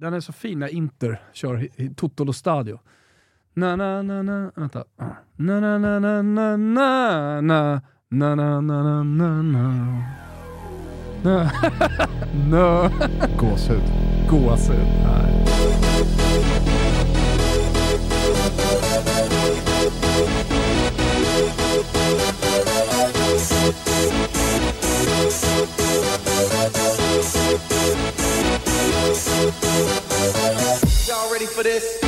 Den är så fin när Inter kör i- Totolo Stadio. Na na na na, vänta. Na na na na na na na na na na na na na. Na. Na. Gåshud. Gåshud. Nej. Y'all ready for this?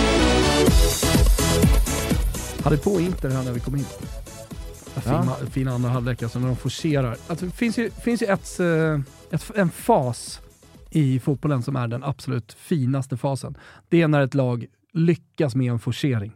Hade på Inter här när vi kom in. Fin, Ja. fin andra halvlek, alltså när de forcerar. Alltså, det finns ju, finns ju ett, eh, ett, en fas i fotbollen som är den absolut finaste fasen. Det är när ett lag lyckas med en forcering.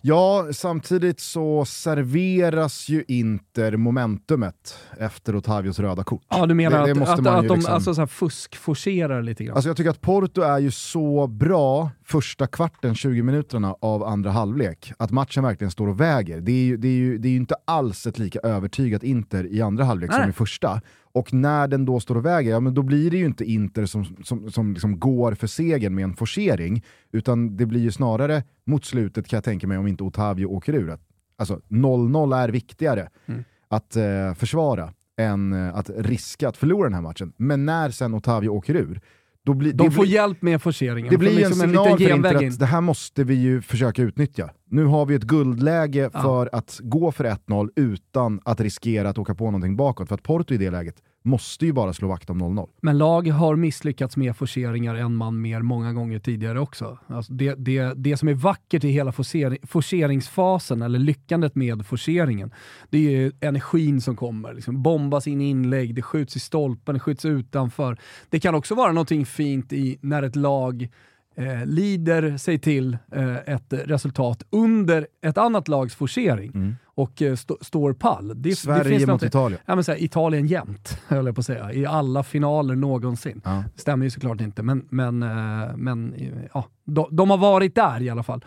Ja, samtidigt så serveras ju Inter momentumet efter Otavios röda kort. Ja, du menar Det- det att, att, att de liksom- alltså, så här fuskforcerar lite grann? Alltså jag tycker att Porto är ju så bra första kvarten, 20 minuterna av andra halvlek, att matchen verkligen står och väger. Det är ju, det är ju, det är ju inte alls ett lika övertygat Inter i andra halvlek som Nej. i första. Och när den då står och väger, ja men då blir det ju inte Inter som, som, som liksom går för segern med en forcering, utan det blir ju snarare mot slutet kan jag tänka mig om inte Otavio åker ur. Alltså 0-0 är viktigare Mm. att eh, försvara än eh, att riska att förlora den här matchen. Men när sen Otavio åker ur, då blir, de får blir, hjälp med forceringen. det blir ju en liksom signal liten för Inter in. att det här måste vi ju försöka utnyttja. Nu har vi ett guldläge Ja. för att gå för 1-0 utan att riskera att åka på någonting bakåt. För att Porto i det läget måste ju bara slå vakt om 0-0. Men lag har misslyckats med forceringar en man mer många gånger tidigare också. Alltså det, det, det som är vackert i hela forcering, forceringsfasen, eller lyckandet med forceringen, det är ju energin som kommer. Liksom bombas in i inlägg, det skjuts i stolpen, det skjuts utanför. Det kan också vara någonting fint i när ett lag eh, lider sig till eh, ett resultat under ett annat lags forcering och eh, stå, står pall. Det, det Sverige finns mot Italien. Ja, men så här, Italien jämt, höll jag på att säga. I alla finaler någonsin. Ja. Det stämmer ju såklart inte, men, men, eh, men eh, ja, de, de har varit där i alla fall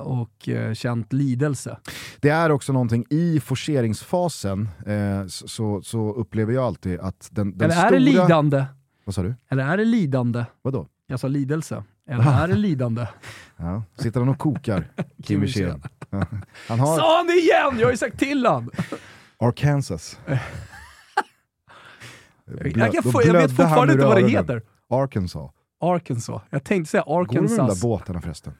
och känt lidelse. Det är också någonting i forceringsfasen, så, så, upplever jag alltid att den, den Eller stora... är det lidande? Vad sa du? Eller är det lidande? Vadå? Jag sa lidelse. Eller är det lidande? Ja. Sitter han och kokar, Kim Wirsén. Han har Sa han det igen? Jag har ju sagt till han! Arkansas. Jag, kan Då få, jag vet fortfarande inte vad det heter. Arkansas. Arkansas. Jag tänkte säga Går det med de där Arkansas. båtarna förresten?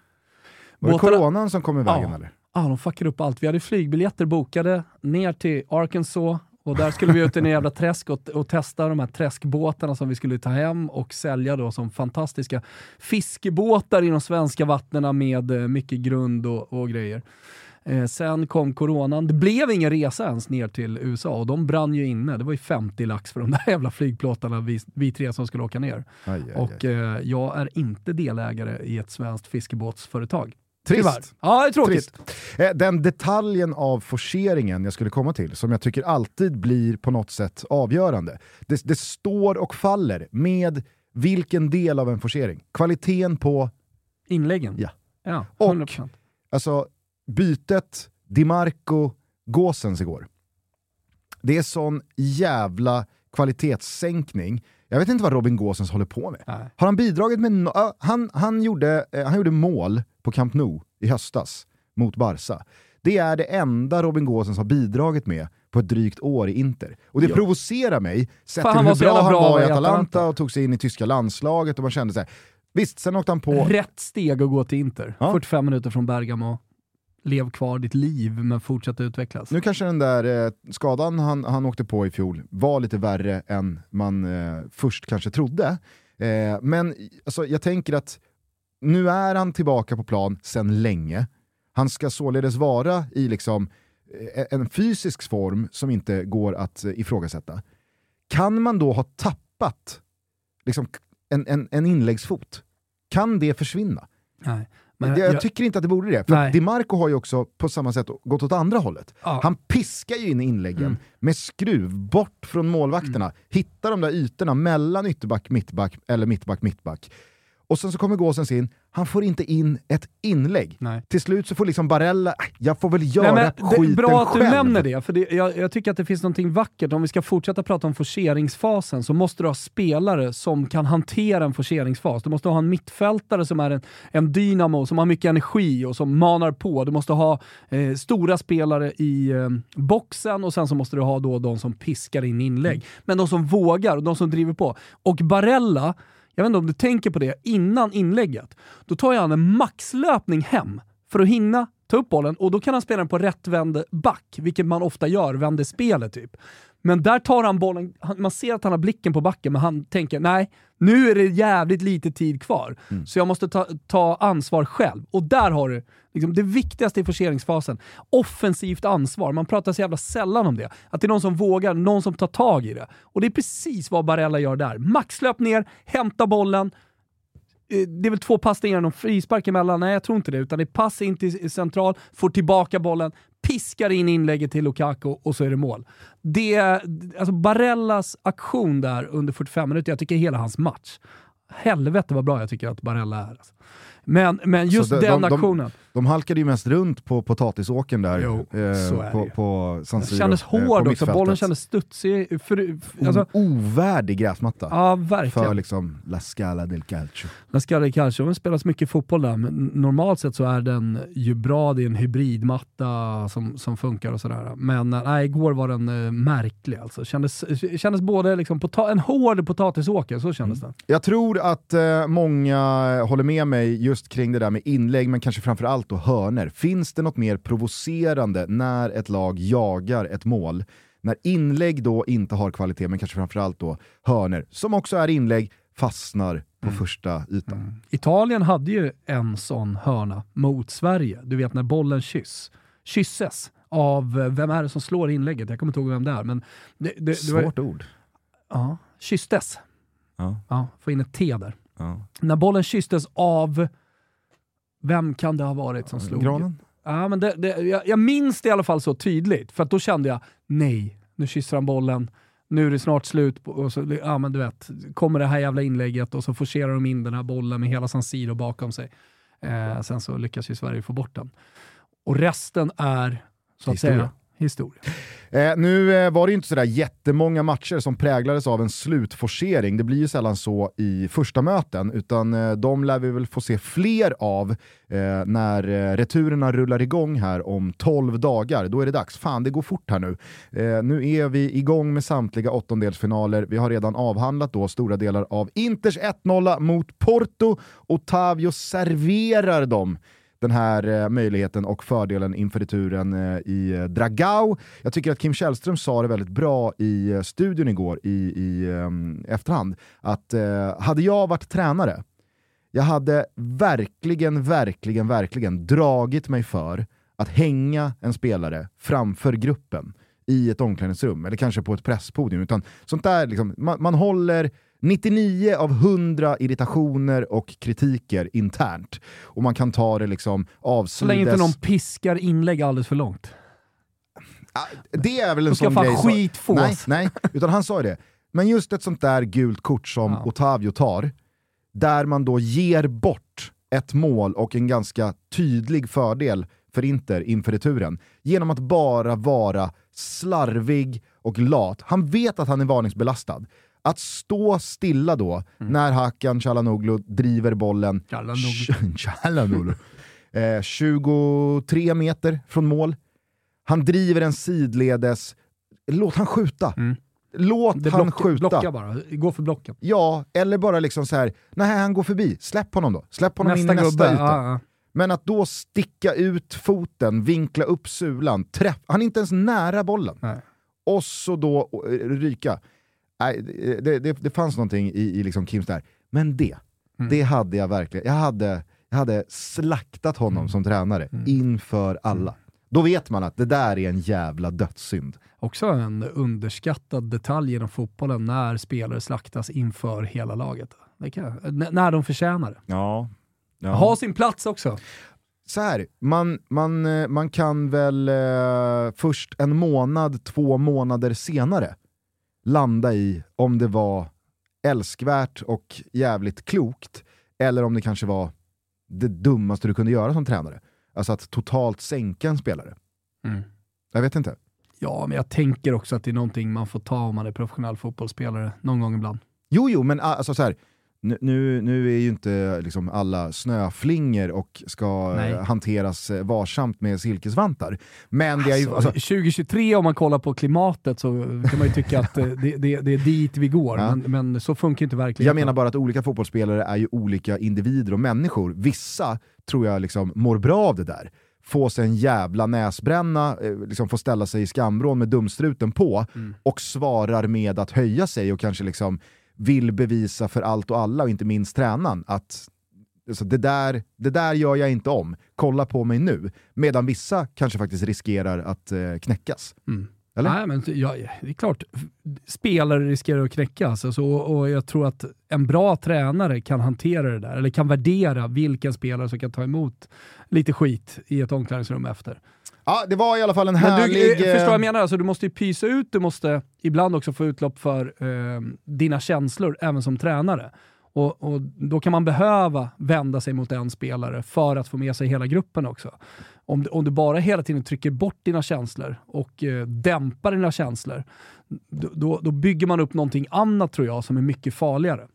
Var det Båtarna- coronan som kom i vägen Ja. eller? Ja, de fuckade upp allt. Vi hade flygbiljetter bokade ner till Arkansas och där skulle vi ut i en jävla träsk och, och testa de här träskbåtarna som vi skulle ta hem och sälja då som fantastiska fiskebåtar i de svenska vattnena med eh, mycket grund och, och grejer. Eh, sen kom coronan. Det blev ingen resa ens ner till USA och de brann ju inne. Det var ju 50 lax för de där jävla flygplåtarna vi, vi tre som skulle åka ner. Aj, aj, Och eh, jag är inte delägare i ett svenskt fiskebåtsföretag. Trist. Tyvärr. Ja, det är tråkigt. Trist. Eh, Den detaljen av forceringen jag skulle komma till, som jag tycker alltid blir på något sätt avgörande. Det, det står och faller med vilken del av en forcering. Kvaliteten på, Inläggen? Ja. Ja, Och- 100%. alltså bytet Dimarco Gåsens igår. Det är sån jävla kvalitetssänkning. Jag vet inte vad Robin Gåsens håller på med. Nej. Har han bidragit med... No han, han, gjorde, eh, han gjorde mål på Camp Nou i höstas mot Barca. Det är det enda Robin Gåsens har bidragit med på ett drygt år i Inter. Och det Ja. provocerar mig, sett till hur bra jävla han bra var i i Atalanta, Atalanta. och tog sig in i tyska landslaget och man kände så här. Visst, sen åkte han på... Rätt steg att gå till Inter. Ja. 45 minuter från Bergamo. Lev kvar ditt liv, men fortsätt utvecklas. Nu kanske den där eh, skadan han, han åkte på i fjol var lite värre än man eh, först kanske trodde. Eh, men alltså, jag tänker att nu är han tillbaka på plan sedan länge. Han ska således vara i liksom, eh, en fysisk form som inte går att eh, ifrågasätta. Kan man då ha tappat liksom, en, en, en inläggsfot? Kan det försvinna? Nej. Men Men jag, jag- tycker inte att det borde det. För Nej. Di Marco har ju också på samma sätt gått åt andra hållet. Ja. Han piskar ju in inläggen Mm. med skruv bort från målvakterna, hittar de där ytorna mellan ytterback, mittback eller mittback, mittback. Och sen så kommer Gåsens in, han får inte in ett inlägg. Nej. Till slut så får liksom Barella, "Äh, jag får väl Nej, göra men det är skiten bra att du själv. nämner det, för det, jag, jag tycker att det finns något vackert. Om vi ska fortsätta prata om forceringsfasen så måste du ha spelare som kan hantera en forceringsfas. Du måste ha en mittfältare som är en, en dynamo, som har mycket energi och som manar på. Du måste ha eh, stora spelare i eh, boxen och sen så måste du ha då de som piskar in inlägg. Men de som vågar och de som driver på. Och Barella, jag vet inte om du tänker på det, innan inlägget, då tar ju han en maxlöpning hem för att hinna ta upp bollen och då kan han spela den på rättvänd back, vilket man ofta gör, vänder spelet typ. Men där tar han bollen, man ser att han har blicken på backen, men han tänker nej, nu är det jävligt lite tid kvar. Så jag måste ta, ta ansvar själv. Och där har du liksom, det viktigaste i forceringsfasen. Offensivt ansvar. Man pratar så jävla sällan om det. Att det är någon som vågar, någon som tar tag i det. Och det är precis vad Barella gör där. Maxlöp ner, hämta bollen, det är väl två passningar och frispark emellan? Nej, jag tror inte det. Utan det är pass in till central, får tillbaka bollen, piskar in inlägget till Lukaku och så är det mål. Det, alltså Barellas aktion där under 45 minuter, jag tycker hela hans match. Helvete vad bra jag tycker att Barella är. Alltså. Men, men just Så de- den de- de- aktionen. De halkade ju mest runt på potatisåken där Jo, eh, på, på San Siro. kändes eh, på hård också, mittfältet. bollen kändes studsig. För, alltså, O- ovärdig gräsmatta. ja, verkligen. för liksom La Scala del Calcio. La Scala Calcio, det spelas mycket fotboll där, men normalt sett så är den ju bra, det är en hybridmatta som, som funkar och sådär. Men eh, nej, igår var den eh, märklig alltså. Kändes, kändes både liksom pota- en hård potatisåker, så kändes den. Jag tror att eh, många håller med mig just kring det där med inlägg, men kanske framförallt då hörner. Finns det något mer provocerande när ett lag jagar ett mål? När inlägg då inte har kvalitet, men kanske framförallt då hörner, som också är inlägg, fastnar på första ytan. Italien hade ju en sån hörna mot Sverige. Du vet när bollen kyss, kysses av, eh, vem är det som slår inlägget? Jag kommer inte ihåg vem det är. Men det, det, det var, Svårt ord. ja, kysstes. Ja, Ja, få in ett T där. ja. När bollen kysstes av, vem kan det ha varit som slog? Granen? Ja, men det, det, jag, jag minns det i alla fall så tydligt, för då kände jag, nej, nu kysser han bollen, nu är det snart slut, och så, ja men du vet, kommer det här jävla inlägget och så forcerar de in den här bollen med hela San Siro bakom sig. Eh, sen så lyckas ju Sverige få bort den. Och resten är, så att Historia. säga, historia. Eh, nu eh, var det ju inte sådär jättemånga matcher som präglades av en slutforcering. Det blir ju sällan så i första möten, utan eh, de lär vi väl få se fler av eh, när eh, returerna rullar igång här om 12 dagar. Då är det dags. Fan, det går fort här nu. Eh, nu är vi igång med samtliga åttondelsfinaler. Vi har redan avhandlat då stora delar av Inters 1-0 mot Porto. Otavio serverar dem den här eh, möjligheten och fördelen inför returen eh, i eh, Dragao. Jag tycker att Kim Källström sa det väldigt bra i eh, studion igår i, i eh, efterhand, att eh, hade jag varit tränare, jag hade verkligen, verkligen, verkligen dragit mig för att hänga en spelare framför gruppen i ett omklädningsrum, eller kanske på ett presspodium. Utan sånt där, liksom, man, man håller 99 av 100 irritationer och kritiker internt. Och man kan ta det liksom Så länge inte någon piskar inlägg alldeles för långt. Det är väl en sån grej. så- skit fås. Nej, nej, utan han sa ju det. Men just ett sånt där gult kort som Ja. Otavio tar, där man då ger bort ett mål och en ganska tydlig fördel för Inter inför returen, genom att bara vara slarvig och lat. Han vet att han är varningsbelastad. Att stå stilla då, Mm. när Hakan Çalhanoğlu driver bollen. Çalhanoğlu. eh, 23 meter från mål, han driver en sidledes, låt han skjuta. Mm. Låt Det han blocka, skjuta. blocka bara, gå för blocken. Ja, eller bara liksom så här, nej han går förbi, släpp honom då. Släpp honom in i nästa gubbe. yta. Ja, ja. Men att då sticka ut foten, vinkla upp sulan, träff, han är inte ens nära bollen. Nej. Och så då eh, ryka. Nej, det, det, det fanns någonting i, i liksom Kims där. Men det, Mm. det hade jag verkligen. Jag hade, jag hade slaktat honom Mm. som tränare inför alla. Då vet man att det där är en jävla dödssynd. Också en underskattad detalj inom fotbollen när spelare slaktas inför hela laget. N- när de förtjänar det. Ja. Ha sin plats också. så här, man, man, eh, man kan väl eh, först en månad, två månader senare landa i om det var älskvärt och jävligt klokt, eller om det kanske var det dummaste du kunde göra som tränare. Alltså att totalt sänka en spelare. Mm. Jag vet inte. Ja, men jag tänker också att det är någonting man får ta om man är professionell fotbollsspelare någon gång ibland. Jo, jo, men alltså så här, nu, nu, nu är ju inte liksom alla snöflingor och ska Nej. eh, hanteras eh, varsamt med silkesvantar. Men är ju... Alltså, Alltså, 2023 om man kollar på klimatet så kan man ju tycka att eh, det, det, det är dit vi går, Ja. men, men så funkar inte verkligheten. jag menar bara att olika fotbollsspelare är ju olika individer och människor. Vissa tror jag liksom mår bra av det där. Få sig en jävla näsbränna, liksom få ställa sig i skamvrån med dumstruten på Mm. och svarar med att höja sig och kanske liksom vill bevisa för allt och alla, och inte minst tränaren, att alltså, det, där, det där gör jag inte om. Kolla på mig nu. Medan vissa kanske faktiskt riskerar att eh, knäckas. Mm. Eller? Nej, men ja, det är klart, spelare riskerar att knäckas alltså, och, och jag tror att en bra tränare kan hantera det där, eller kan värdera vilken spelare som kan ta emot lite skit i ett omklädningsrum efter. Ja, det var i alla fall en Men härlig... du, eh, eh, förstår vad jag menar? Alltså, du måste ju pysa ut, du måste ibland också få utlopp för eh, dina känslor, även som tränare. Och, och Då kan man behöva vända sig mot en spelare för att få med sig hela gruppen också. Om, du- om du bara hela tiden trycker bort dina känslor och eh, dämpar dina känslor, då, då, då bygger man upp någonting annat tror jag som är mycket farligare.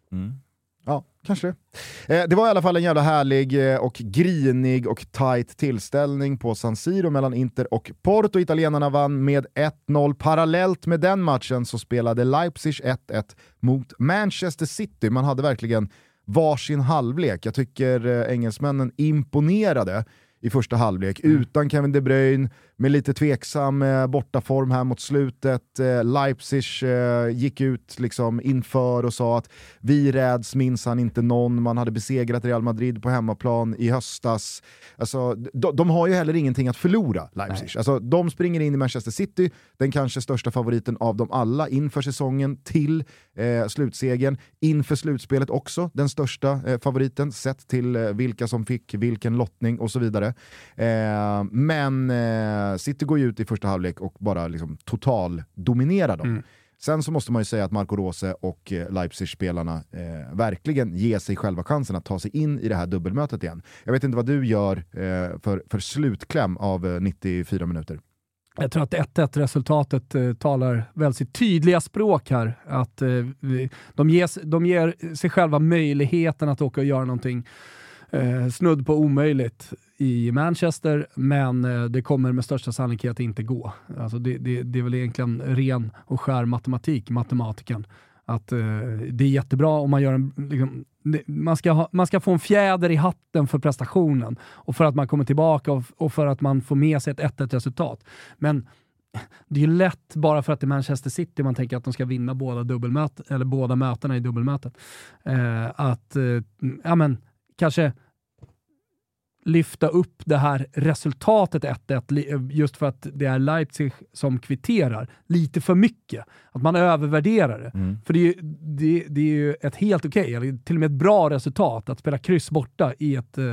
Ja, kanske det. Eh, det var i alla fall en jävla härlig eh, och grinig och tight tillställning på San Siro mellan Inter och Porto. Italienarna vann med 1-0. Parallellt med den matchen så spelade Leipzig 1-1 mot Manchester City. Man hade verkligen varsin halvlek. Jag tycker eh, engelsmännen imponerade i första halvlek utan Kevin De Bruyne, med lite tveksam eh, bortaform här mot slutet. Eh, Leipzig eh, gick ut liksom inför och sa att vi räds minsann inte någon, man hade besegrat Real Madrid på hemmaplan i höstas. Alltså, de, de har ju heller ingenting att förlora, Leipzig. Alltså, de springer in i Manchester City, den kanske största favoriten av dem alla inför säsongen till eh, slutsegern. Inför slutspelet också den största eh, favoriten, sett till eh, vilka som fick vilken lottning och så vidare. Eh, men eh, City går ju ut i första halvlek och bara liksom total dominerar dem. Sen så måste man ju säga att Marco Rose och eh, Leipzig-spelarna eh, verkligen ger sig själva chansen att ta sig in i det här dubbelmötet igen. Jag vet inte vad du gör eh, för, för slutkläm av eh, 94 minuter. Jag tror att 1-1 resultatet eh, talar väl sitt tydliga språk här. Att eh, de, ges, de ger sig själva möjligheten att åka och göra någonting eh, snudd på omöjligt i Manchester, men eh, det kommer med största sannolikhet inte gå. Alltså det, det, det är väl egentligen ren och skär matematik, matematiken. Att eh, det är jättebra om man gör en... Liksom, det- man, ska ha, man ska få en fjäder i hatten för prestationen och för att man kommer tillbaka och, och för att man får med sig ett 1-1 resultat. Men det är ju lätt bara för att det är Manchester City man tänker att de ska vinna båda, dubbelmöt, eller båda mötena i dubbelmötet. Eh, att eh, ja, men, kanske lyfta upp det här resultatet 1-1 li- just för att det är Leipzig som kvitterar lite för mycket. Att man övervärderar det. För det är, ju, det, det är ju ett helt okej, eller till och med ett bra resultat att spela kryss borta i ett eh,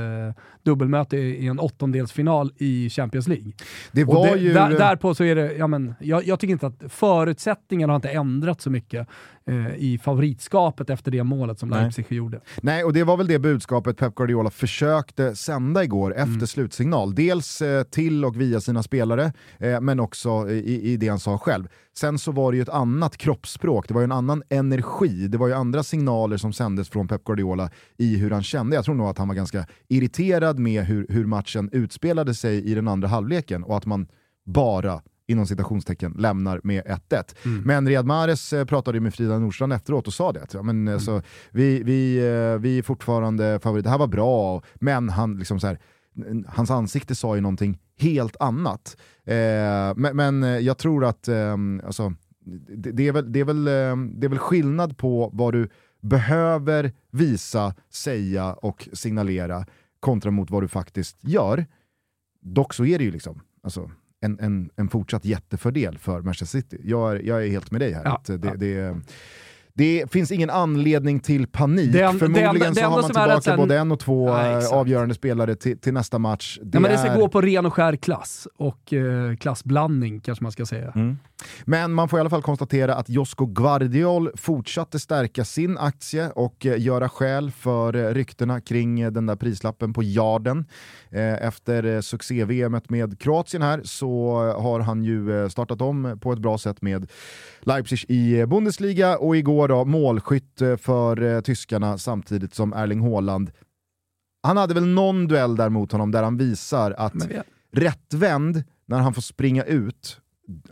dubbelmöte i en åttondelsfinal i Champions League. Det var det, ju... där, därpå så är det, ja men, jag, jag tycker inte att förutsättningarna har inte ändrats så mycket eh, i favoritskapet efter det målet som Nej. Leipzig gjorde. Nej, och det var väl det budskapet Pep Guardiola försökte sända igår efter Mm. slutsignal. Dels eh, till och via sina spelare, eh, men också i, i det han sa själv. Sen så var det ju ett annat kroppsspråk, det var ju en annan energi, det var ju andra signaler som sändes från Pep Guardiola i hur han kände. Jag tror nog att han var ganska irriterad med hur, hur matchen utspelade sig i den andra halvleken och att man bara inom citationstecken lämnar med 1-1. Men Riyad Mahrez eh, pratade med Frida Nordstrand efteråt och sa det. Men, eh, så, vi, vi, eh, vi är fortfarande favoriter, det här var bra, men han, liksom så här, hans ansikte sa ju någonting helt annat. Eh, men, men eh, jag tror att eh, alltså, det, det, är väl, det, är väl, eh, det är väl skillnad på vad du behöver visa, säga och signalera kontra mot vad du faktiskt gör. Dock så är det ju liksom alltså, en, en, en fortsatt jättefördel för Manchester City. Jag är, jag är helt med dig här. Ja, det, ja. det, det finns ingen anledning till panik. En- det Förmodligen enda- det så har enda man tillbaka sen- både en och två Ja, eh, avgörande spelare till, till nästa match. Det Ja, men det ska är- gå på ren och skär klass och eh, klassblandning kanske man ska säga. Mm. Men man får i alla fall konstatera att Josko Guardiol fortsatte stärka sin aktie och eh, göra skäl för eh, ryktena kring eh, den där prislappen på yarden. Efter succé-VM med Kroatien här så har han ju startat om på ett bra sätt med Leipzig i Bundesliga och igår då målskytt för tyskarna samtidigt som Erling Haaland han hade väl någon duell där mot honom där han visar att rättvänd när han får springa ut,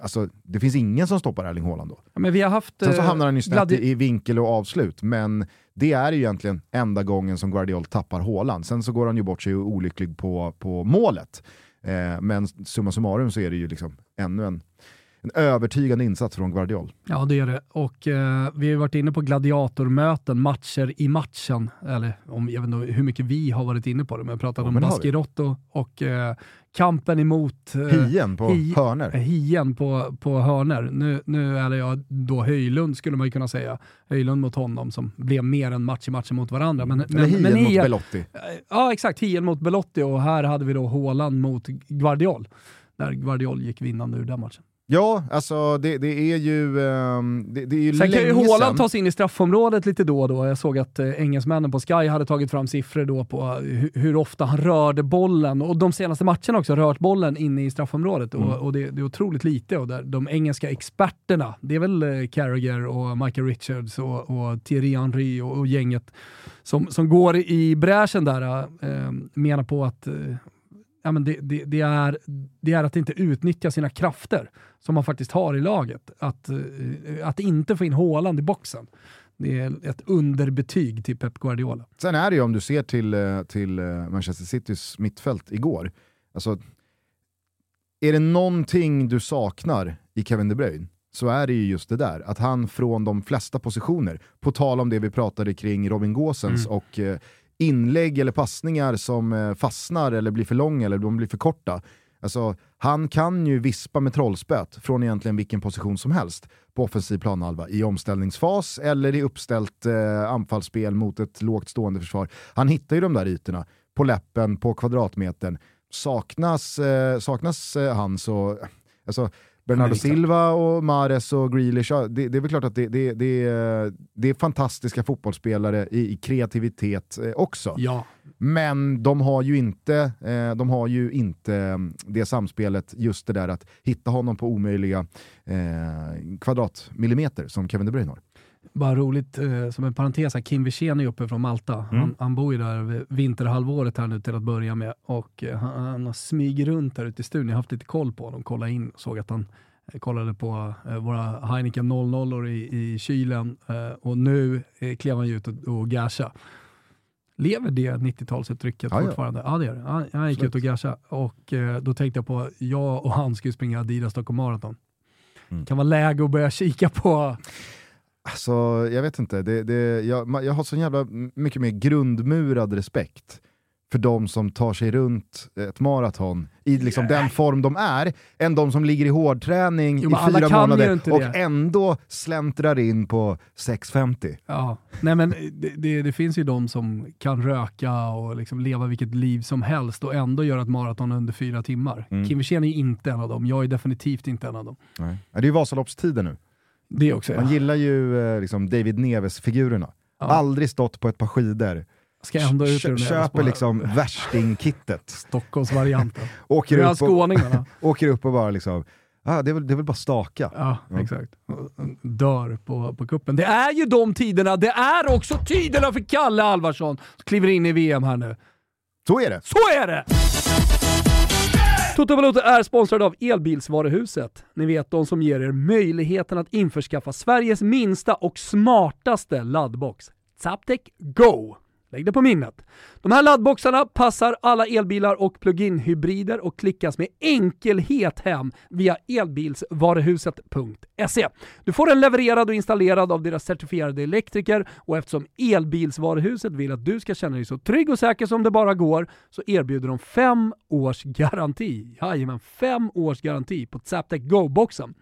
alltså det finns ingen som stoppar Erling Haaland då. Ja, Men vi har haft... Sen så eh, hamnar han ju snett i, i vinkel och avslut, men det är ju egentligen enda gången som Guardiol tappar Haaland. Sen så går han ju bort sig olycklig på, på målet. Eh, men summa summarum så är det ju liksom ännu en, en övertygande insats från Guardiol. Ja, det är det. Och eh, vi har varit inne på gladiatormöten, matcher i matchen. Eller om, jag vet inte hur mycket vi har varit inne på det, men jag pratade Ja, om. Baskirotto och eh, kampen emot eh, Hien på hi- hörner. hien på, på hörner. Nu, nu är det ja, då Höjlund skulle man ju kunna säga. Höjlund mot honom som blev mer en match i matchen mot varandra. Men, Eller men, Hien men mot Hien- Belotti. Ja, exakt. Hien mot Belotti och här hade vi då Haaland mot Guardiol. Där Guardiol gick vinnande ur den matchen. Ja, alltså det, det är ju, ehm, det, det är ju Sen kan ju sedan. ta sig in i straffområdet lite då och då. Jag såg att eh, engelsmännen på Sky hade tagit fram siffror då på eh, hur, hur ofta han rörde bollen och de senaste matcherna också rört bollen inne i straffområdet Mm. och, och det, det är otroligt lite och där de engelska experterna, det är väl eh, Carragher och Michael Richards och, och Thierry Henry och, och gänget som, som går i bräschen där, eh, menar på att ja, men det, det, det, är, det är att inte utnyttja sina krafter som man faktiskt har i laget. Att, eh, att inte få in Haaland i boxen. Det är ett underbetyg till Pep Guardiola. Sen är det ju om du ser till, eh, till eh, Manchester Citys mittfält igår, alltså, är det någonting du saknar i Kevin De Bruyne så är det ju just det där, att han från de flesta positioner, på tal om det vi pratade kring Robin Gåsens och eh, inlägg eller passningar som eh, fastnar eller blir för långa eller de blir för korta. Alltså, han kan ju vispa med trollspöt från egentligen vilken position som helst på offensiv planhalva i omställningsfas eller i uppställt eh, anfallsspel mot ett lågt stående försvar. Han hittar ju de där ytorna på läppen, på kvadratmetern. Saknas, eh, saknas eh, han så... Alltså, Bernardo. Silva och Mares och Grealish, det, det är väl klart att det, det, det, är, det är fantastiska fotbollsspelare i, i kreativitet eh, också. Ja, Men de har ju inte, eh, de har ju inte mm, det samspelet, just det där att hitta honom på omöjliga eh, kvadratmillimeter som Kevin De Bruyne har. Bara roligt eh, som en parentes, här, Kim Wirsén är uppe från Malta. Han, han bor ju där vinterhalvåret här nu till att börja med och eh, han, han har smugit runt där ute i studion. Jag har haft lite koll på honom, kollade in och såg att han eh, kollade på eh, våra Heineken 00 i, i kylen eh, och nu eh, klev han ju ut och, och gasha. Lever det 90-talsuttrycket Ja, ja. fortfarande? Ja, det gör det. Han, han gick Absolut. ut och gasha och då tänkte jag på, jag och han ju springa Adidas Stockholm Marathon. Mm. Kan vara läge att börja kika på Alltså, jag vet inte, det, det, jag, jag har så jävla mycket mer grundmurad respekt för de som tar sig runt ett maraton i liksom den form de är, än de som ligger i hårdträning Jo, i fyra månader och det. ändå släntrar in på 6.50. Ja, nej men det, det, det finns ju de som kan röka och liksom leva vilket liv som helst och ändå göra ett maraton under fyra timmar. Mm. Kim Wirsén är inte en av dem, jag är definitivt inte en av dem. Nej. Det är ju Vasaloppstider nu. Det också Man ja. gillar ju eh, liksom David Neves-figurerna. Ja. Aldrig stått på ett par skidor. Ska ändå ut Kö- köper liksom värsting-kittet. Stockholmsvarianten. Åker upp, och, åker upp och bara liksom, ah, det, är väl, det är väl bara staka. Ja, Ja. exakt. Dör på, på kuppen. Det är ju de tiderna, det är också tiderna för Kalle Alvarsson som kliver in i VM här nu. Så är det. Så är det! Toto Balotto är sponsrad av Elbilsvaruhuset. Ni vet de som ger er möjligheten att införskaffa Sveriges minsta och smartaste laddbox. Zaptec Go! Lägg det på minnet. De här laddboxarna passar alla elbilar och plug-in hybrider och klickas med enkelhet hem via elbilsvaruhuset.se. Du får den levererad och installerad av deras certifierade elektriker och eftersom Elbilsvaruhuset vill att du ska känna dig så trygg och säker som det bara går så erbjuder de fem års garanti. Jajamän, fem års garanti på Zaptec Go-boxen.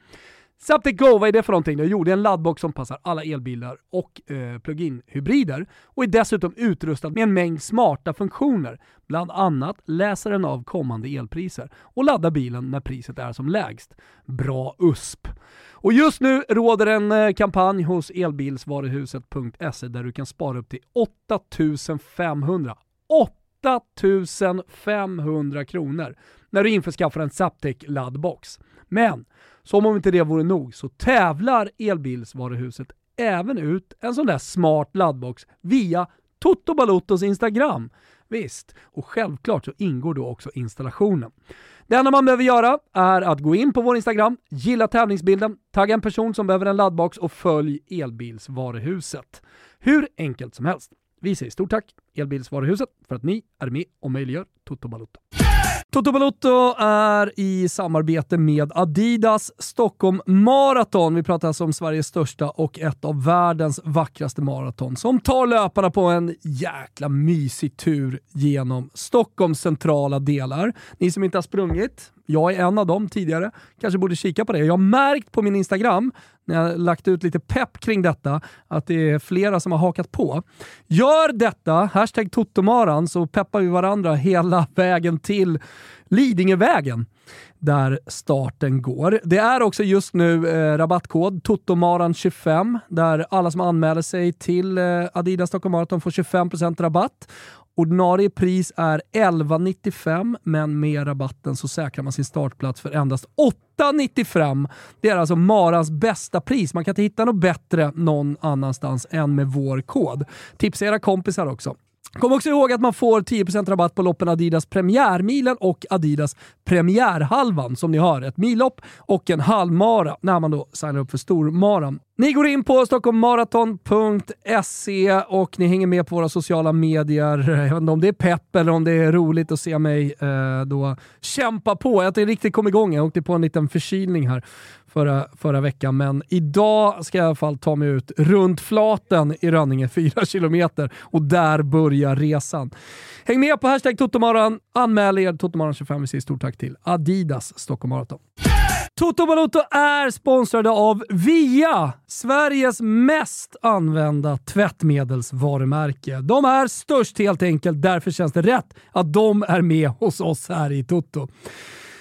Zaptec Go, vad är det för någonting? Jo, det är en laddbox som passar alla elbilar och eh, plug-in hybrider och är dessutom utrustad med en mängd smarta funktioner. Bland annat läser den av kommande elpriser och laddar bilen när priset är som lägst. Bra USP! Och just nu råder en eh, kampanj hos elbilsvaruhuset.se där du kan spara upp till 8500 8500 kronor när du införskaffar en Zaptec laddbox. Men som om inte det vore nog så tävlar Elbilsvaruhuset även ut en sån där smart laddbox via Toto Balottos Instagram. Visst, och självklart så ingår då också installationen. Det enda man behöver göra är att gå in på vår Instagram, gilla tävlingsbilden, tagga en person som behöver en laddbox och följ Elbilsvaruhuset. Hur enkelt som helst. Vi säger stort tack Elbilsvaruhuset för att ni är med och möjliggör Toto Balotto. Toto Balotto är i samarbete med Adidas Stockholm Marathon. Vi pratar alltså om Sveriges största och ett av världens vackraste maraton som tar löparna på en jäkla mysig tur genom Stockholms centrala delar. Ni som inte har sprungit, jag är en av dem tidigare, kanske borde kika på det. Jag har märkt på min Instagram, när jag lagt ut lite pepp kring detta, att det är flera som har hakat på. Gör detta, hashtag Totomaran, så peppar vi varandra hela vägen till Lidingövägen där starten går. Det är också just nu eh, rabattkod TOTOMARAN25 där alla som anmäler sig till eh, Adidas Stockholm Marathon får 25% rabatt. Ordinarie pris är 11,95 men med rabatten så säkrar man sin startplats för endast 8,95. Det är alltså Marans bästa pris. Man kan inte hitta något bättre någon annanstans än med vår kod. Tipsa era kompisar också. Kom också ihåg att man får 10% rabatt på loppen Adidas Premiärmilen och Adidas Premiärhalvan som ni hör. Ett millopp och en halvmara när man då signar upp för stormaran. Ni går in på stockholmmaraton.se och ni hänger med på våra sociala medier. Jag vet inte om det är pepp eller om det är roligt att se mig eh, då kämpa på. Jag inte riktigt komma igång. Jag åkte på en liten förkylning här förra, förra veckan, men idag ska jag i alla fall ta mig ut runt Flaten i Rönninge, 4 kilometer, och där börjar resan. Häng med på hashtag Totomaran, anmäl er Totomaran25. Vi säger stort tack till Adidas Stockholm Marathon. Toto Balotto är sponsrade av VIA, Sveriges mest använda tvättmedelsvarumärke. De är störst helt enkelt, därför känns det rätt att de är med hos oss här i Toto.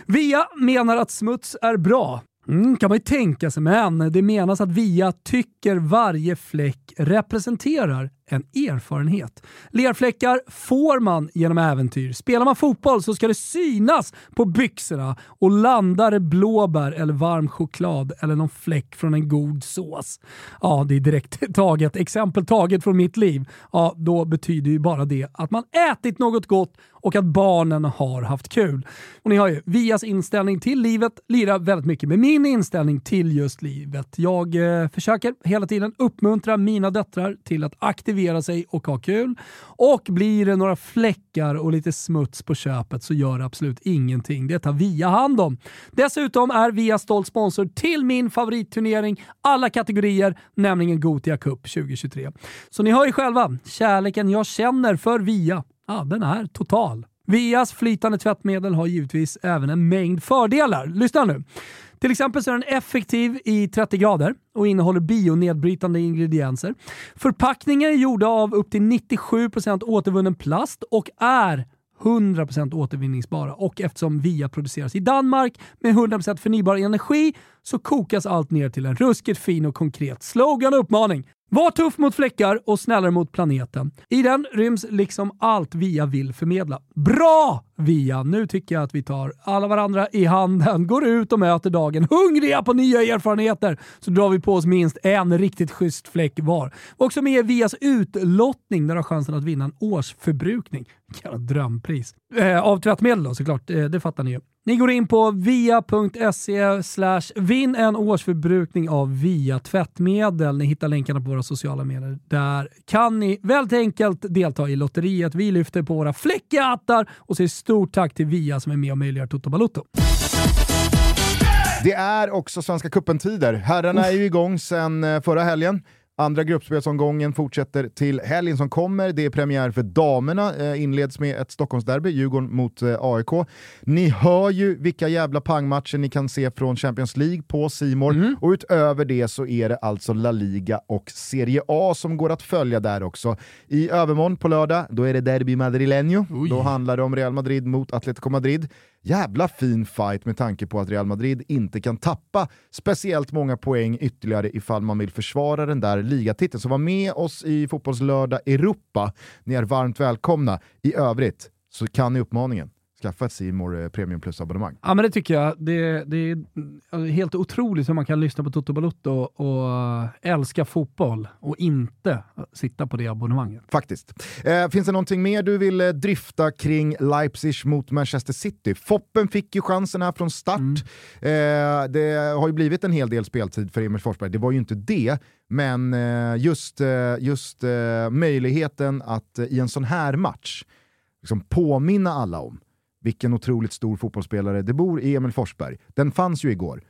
VIA menar att smuts är bra. Mm, kan man ju tänka sig, men det menas att VIA tycker varje fläck representerar en erfarenhet. Lerfläckar får man genom äventyr. Spelar man fotboll så ska det synas på byxorna och landar det blåbär eller varm choklad eller någon fläck från en god sås. Ja, det är direkt taget, exempel taget från mitt liv. Ja, då betyder ju bara det att man ätit något gott och att barnen har haft kul. Och ni har ju Vias inställning till livet lirar väldigt mycket med min inställning till just livet. Jag eh, försöker hela tiden uppmuntra mina döttrar till att aktivera sig och ha kul. Och blir det några fläckar och lite smuts på köpet så gör det absolut ingenting. Det tar Via hand om. Dessutom är Via stolt sponsor till min favoritturnering alla kategorier, nämligen Gotia Cup 2023. Så ni hör ju själva, kärleken jag känner för Via, ja, den är total. Vias flytande tvättmedel har givetvis även en mängd fördelar. Lyssna nu. Till exempel så är den effektiv i 30 grader och innehåller bionedbrytande ingredienser. Förpackningar är gjorda av upp till 97% återvunnen plast och är 100% återvinningsbara och eftersom VIA produceras i Danmark med 100% förnybar energi så kokas allt ner till en ruskigt fin och konkret slogan och uppmaning. Var tuff mot fläckar och snällare mot planeten. I den ryms liksom allt VIA vill förmedla. Bra VIA! Nu tycker jag att vi tar alla varandra i handen, går ut och möter dagen hungriga på nya erfarenheter, så drar vi på oss minst en riktigt schysst fläck var. Också med Vias utlottning där du har chansen att vinna en årsförbrukning. Jävla drömpris. Eh, av tvättmedel då såklart, eh, det fattar ni ju. Ni går in på via.se slash vinn en årsförbrukning av VIA tvättmedel. Ni hittar länkarna på våra sociala medier. Där kan ni väldigt enkelt delta i lotteriet. Vi lyfter på våra fläckiga hattar och ser stort tack till VIA som är med och möjliggör Toto Balotto. Det är också Svenska cupen-tider. Herrarna är ju igång sedan eh, förra helgen. Andra gruppspelsomgången fortsätter till helgen som kommer. Det är premiär för damerna, eh, inleds med ett Stockholmsderby, Djurgården mot eh, AIK. Ni hör ju vilka jävla pangmatcher ni kan se från Champions League på Simor Mm. och utöver det så är det alltså La Liga och Serie A som går att följa där också. I övermorgon på lördag, då är det Derby Madrileño. Oj. Då handlar det om Real Madrid mot Atletico Madrid. Jävla fin fight med tanke på att Real Madrid inte kan tappa speciellt många poäng ytterligare ifall man vill försvara den där ligatiteln. Så var med oss i Fotbollslördag Europa. Ni är varmt välkomna. I övrigt så kan ni uppmaningen. Skaffa ett Simor eh, Premium Plus-abonnemang. Ja men det tycker jag. Det, det är mm, helt otroligt hur man kan lyssna på Toto Balotto och älska fotboll och inte sitta på det abonnemanget. Faktiskt. Eh, finns det någonting mer du vill eh, dryfta kring Leipzig mot Manchester City? Foppen fick ju chansen här från start. Eh, det har ju blivit en hel del speltid för Emil Forsberg, det var ju inte det. Men eh, just, eh, just eh, möjligheten att eh, i en sån här match liksom påminna alla om vilken otroligt stor fotbollsspelare det bor i Emil Forsberg. Den fanns ju igår.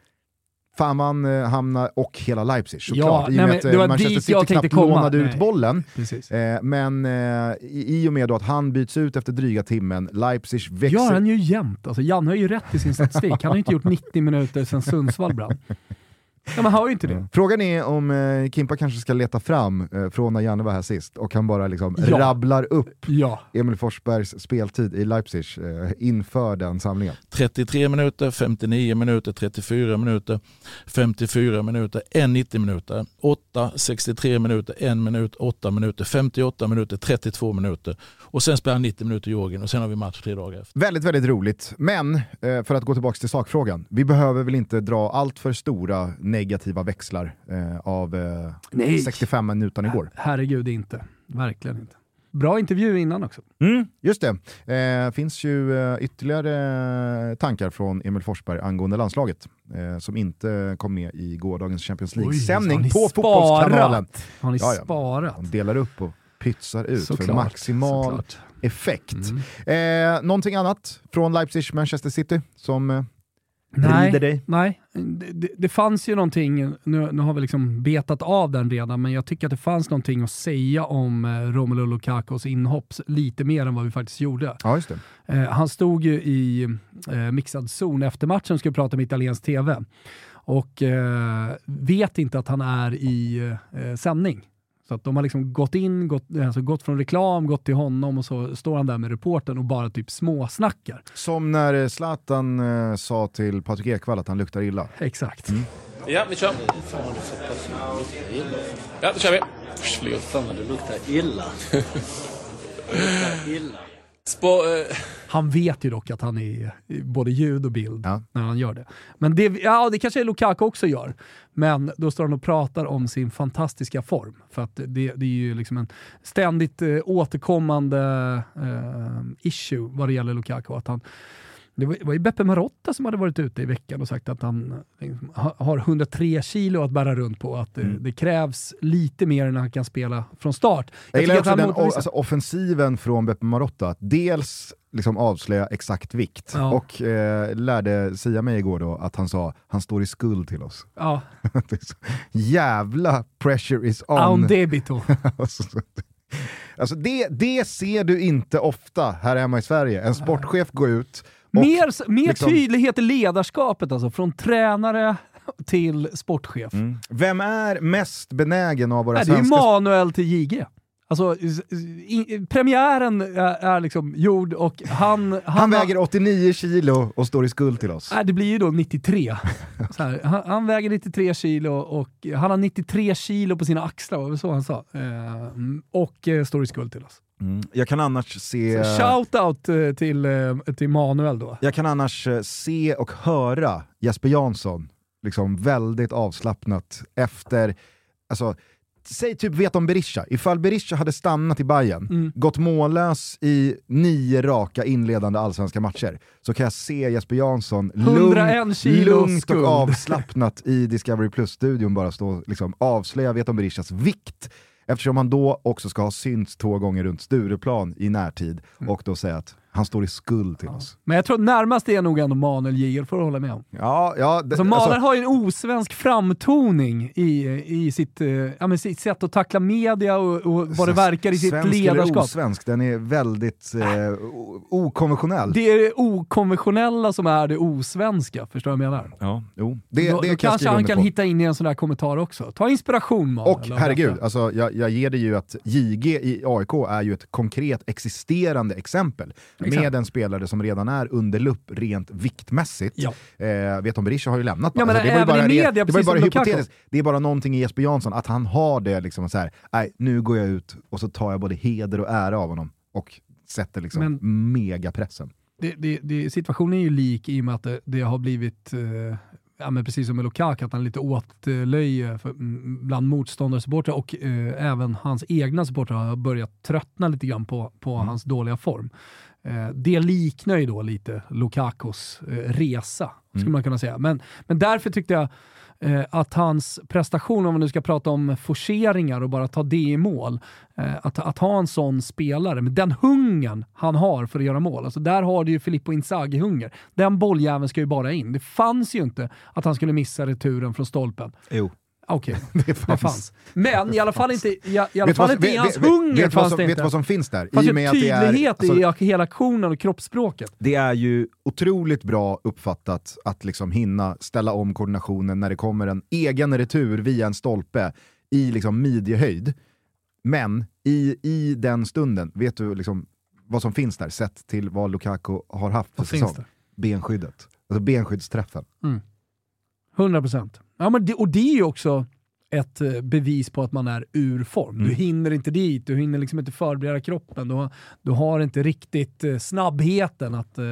Fan man eh, hamnar, och hela Leipzig såklart, i och med att eh, Manchester City knappt komma. lånade ut Nej. bollen. Precis. Eh, men eh, i, i och med att han byts ut efter dryga timmen, Leipzig växer... gör han ju jämt. Alltså, Janne har ju rätt i sin statistik. Han har ju inte gjort 90 minuter sedan Sundsvall brann. Ja, man hör ju inte det. Frågan är om eh, Kimpa kanske ska leta fram eh, från när Janne var här sist och han bara liksom Ja. rabblar upp Ja. Emil Forsbergs speltid i Leipzig eh, inför den samlingen. 33 minuter, 59 minuter, 34 minuter, 54 minuter, 1 90 minuter, 8, 63 minuter, 1 minut, 8 minuter, 58 minuter, 32 minuter och sen spelar han 90 minuter i Georgien och sen har vi match tre dagar efter. Väldigt, väldigt roligt. Men, eh, för att gå tillbaka till sakfrågan, vi behöver väl inte dra allt för stora negativa växlar eh, av eh, Nej. 65 minuter igår. Herregud inte. Verkligen inte. Bra intervju innan också. Mm, just det. Eh, finns ju eh, ytterligare tankar från Emil Forsberg angående landslaget eh, som inte kom med i gårdagens Champions League-sändning på Fotbollskanalen. Har ni Ja, ja. sparat? De delar upp och pytsar ut för Såklart, maximal såklart. effekt. Mm. Eh, någonting annat från Leipzig, Manchester City som eh, Nej, dig? nej. Det, det, fanns ju någonting, nu, nu har vi liksom betat av den redan, men jag tycker att det fanns någonting att säga om eh, Romelu Lukakos inhopp lite mer än vad vi faktiskt gjorde. Ja, just det. Eh, han stod ju i eh, mixad zon efter matchen och skulle prata med italiensk TV och eh, vet inte att han är i eh, sändning. Så att de har liksom gått in, gått, alltså gått från reklam, gått till honom och så står han där med reporten och bara typ småsnackar. Som när eh, Zlatan eh, sa till Patrik Ekwall att han luktar illa. Exakt. Ja, vi kör. Ja, då kör vi. Fan vad det luktar illa. Det luktar illa. Spå, eh, Han vet ju dock att han är både ljud och bild Ja. när han gör det. Men det, ja, det kanske Lukaku också gör. Men då står han och pratar om sin fantastiska form. För att det, det är ju liksom en ständigt eh, återkommande eh, issue vad det gäller Lukaku. Att han, det var, ju Beppe Marotta som hade varit ute i veckan och sagt att han liksom, ha- har 103 kilo att bära runt på. Att det, det krävs lite mer när han kan spela från start. Jag gillar tycker också den alltså, offensiven från Beppe Marotta, att dels liksom avslöja exakt vikt Ja. och eh, lärde Sia mig igår då att han sa han står i skuld till oss. ja, Jävla pressure is on. on debito. Alltså, alltså det, det ser du inte ofta här hemma i Sverige. En sportchef går ut Mer, mer liksom- tydlighet i ledarskapet alltså, från tränare till sportchef. Mm. Vem är mest benägen av våra Nej, det är svenska... Manuel till JG. Alltså, i, premiären är, är liksom gjord och han... Han, Han väger 89 kilo och står i skuld till oss. Nej, det blir ju då 93. Så här, han, han väger 93 kilo och han har 93 kilo på sina axlar, var det så han sa? Eh, och står i skuld till oss. Mm. Jag kan annars se... Shout-out eh, till, eh, till Manuel då. Jag kan annars eh, se och höra Jesper Jansson liksom väldigt avslappnat efter, alltså, säg typ vet om Berisha, ifall Berisha hade stannat i Bayern, Mm. gått mållös i nio raka inledande allsvenska matcher, så kan jag se Jesper Jansson 101 lugn, lugnt och avslappnat i Discovery Plus-studion bara stå liksom avslöja vet om Berishas vikt, eftersom han då också ska ha synts två gånger runt Stureplan i närtid Mm. och då säga att Han står i skuld till oss. Men jag tror närmast är nog ändå Manuel Giger, får du hålla med om. Ja, ja, det, Alltså Manuel alltså, har ju en osvensk framtoning i, i sitt, eh, ja, men sitt sätt att tackla media och, och vad det verkar i sitt ledarskap. eller osvensk, den är väldigt eh, okonventionell. Det är det okonventionella som är det osvenska, förstår du vad jag menar? ja, jo. Det, då det då kanske han kan på. hitta in i en sån där kommentar också. Ta inspiration Manuel. Och herregud, alltså, jag, jag ger dig ju att JG i AIK är ju ett konkret existerande exempel Exakt. med en spelare som redan är under lupp rent viktmässigt. Ja. Eh, Veton Berisha har ju lämnat. Ja, Alltså, det var ju bara, media, det var bara hypotetiskt. Det är bara någonting i Jesper Jansson, att han har det liksom så här. nej nu går jag ut och så tar jag både heder och ära av honom och sätter liksom Men- megapressen. det, det, det, situationen är ju lik i och med att det, det har blivit, eh, ja, men precis som med Lukaku, att han är lite åtlöje för, mm, bland motståndarsupportrar och eh, även hans egna supportrar har börjat tröttna lite grann på, på Mm. hans dåliga form. Eh, det liknar ju då lite Lukakos eh, resa, skulle Mm. man kunna säga. Men, men därför tyckte jag eh, att hans prestation, om vi nu ska prata om forceringar och bara ta det i mål, att, att ha en sån spelare med den hungern han har för att göra mål. Alltså där har du ju Filippo Inzaghi-hunger. Den bolljäveln ska ju bara in. Det fanns ju inte att han skulle missa returen från stolpen. Jo. Okej, Det det fanns. fanns. Men i alla fall inte, i, i alla Vet fall vad- inte i vet- hans vet- hunger vet vad fanns som, det Vet inte. du vad som finns där? Det fanns I och med att det är, tydlighet alltså, i hela aktionen och kroppsspråket. det är ju otroligt bra uppfattat att liksom hinna ställa om koordinationen när det kommer en egen retur via en stolpe i liksom midjehöjd. Men i, i den stunden, vet du liksom vad som finns där sett till vad Lukaku har haft för säsong? det? Benskyddet. Alltså benskyddsträffen. 100 procent. Ja, men det, och det är ju också ett eh, bevis på att man är ur form. Mm. Du hinner inte dit, du hinner liksom inte förbereda kroppen, du har, du har inte riktigt eh, snabbheten att eh,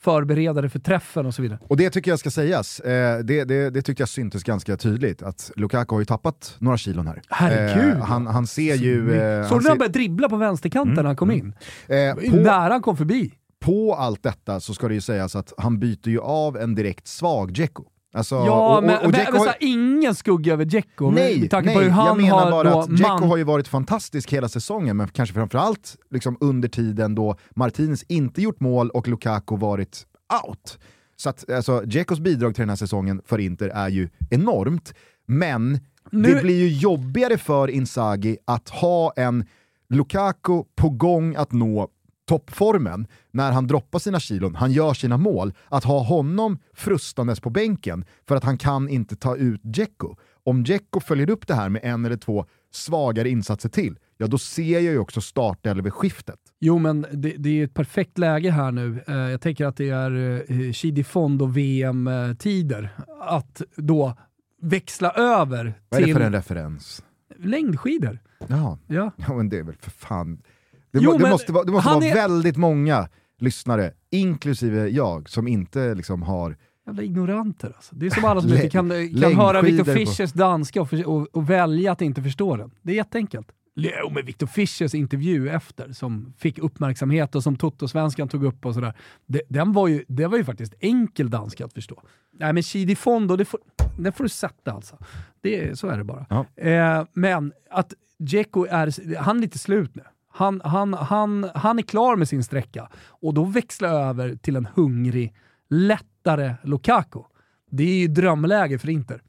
förbereda dig för träffen och så vidare. Och det tycker jag ska sägas. Eh, det, det, det tyckte jag syntes ganska tydligt, att Lukaku har ju tappat några kilon här. Herregud! Eh, han, han ser ju... Eh, Såg han du när han började dribbla på vänsterkanten när han kom in? eh, Det var ju på, han kom förbi. på allt detta så ska det ju sägas att han byter ju av en direkt svag Dzeko. Alltså, Ja, och, och, men, och men, Dzeko men har- ingen skugga över Dzeko. Nej, med tanke nej på hur han jag menar har bara att man- har ju varit fantastisk hela säsongen, men kanske framförallt liksom under tiden då Martinez inte gjort mål och Lukaku varit out. Så att alltså, Dzekos bidrag till den här säsongen för Inter är ju enormt, men Nu- det blir ju jobbigare för Inzaghi att ha en Lukaku på gång att nå toppformen när han droppar sina kilon, han gör sina mål, att ha honom frustandes på bänken för att han kan inte ta ut Dzeko. Om Dzeko följer upp det här med en eller två svagare insatser till, ja då ser jag ju också startelveskiftet. Jo, men det, det är ett perfekt läge här nu. Eh, jag tänker att det är eh, Chidi Fondo VM-tider. Att då växla över Vad är det till för en referens? längdskidor. Jaha, Ja. ja men det är väl för fan... Det, Jo, må, det måste vara, det måste vara är- väldigt många lyssnare, inklusive jag, som inte liksom har... Jävla ignoranter alltså. Det är som alla som inte kan, kan höra Victor längdskidor på- Fischers danska och, och, och välja att inte förstå den. Det är jätteenkelt. Jo, men Victor Fischers intervju efter, som fick uppmärksamhet och som Toto-svenskan tog upp och sådär. Det, den var ju, det var ju faktiskt enkel danska att förstå. Nej men Chidi Fondo, det får, det får du sätta alltså. Det, så är det bara. Ja. Eh, men att Dzeko är, han är lite slut nu. Han, han, han, han är klar med sin sträcka och då växla över till en hungrig, lättare Lukaku. Det är ju drömläge för Inter.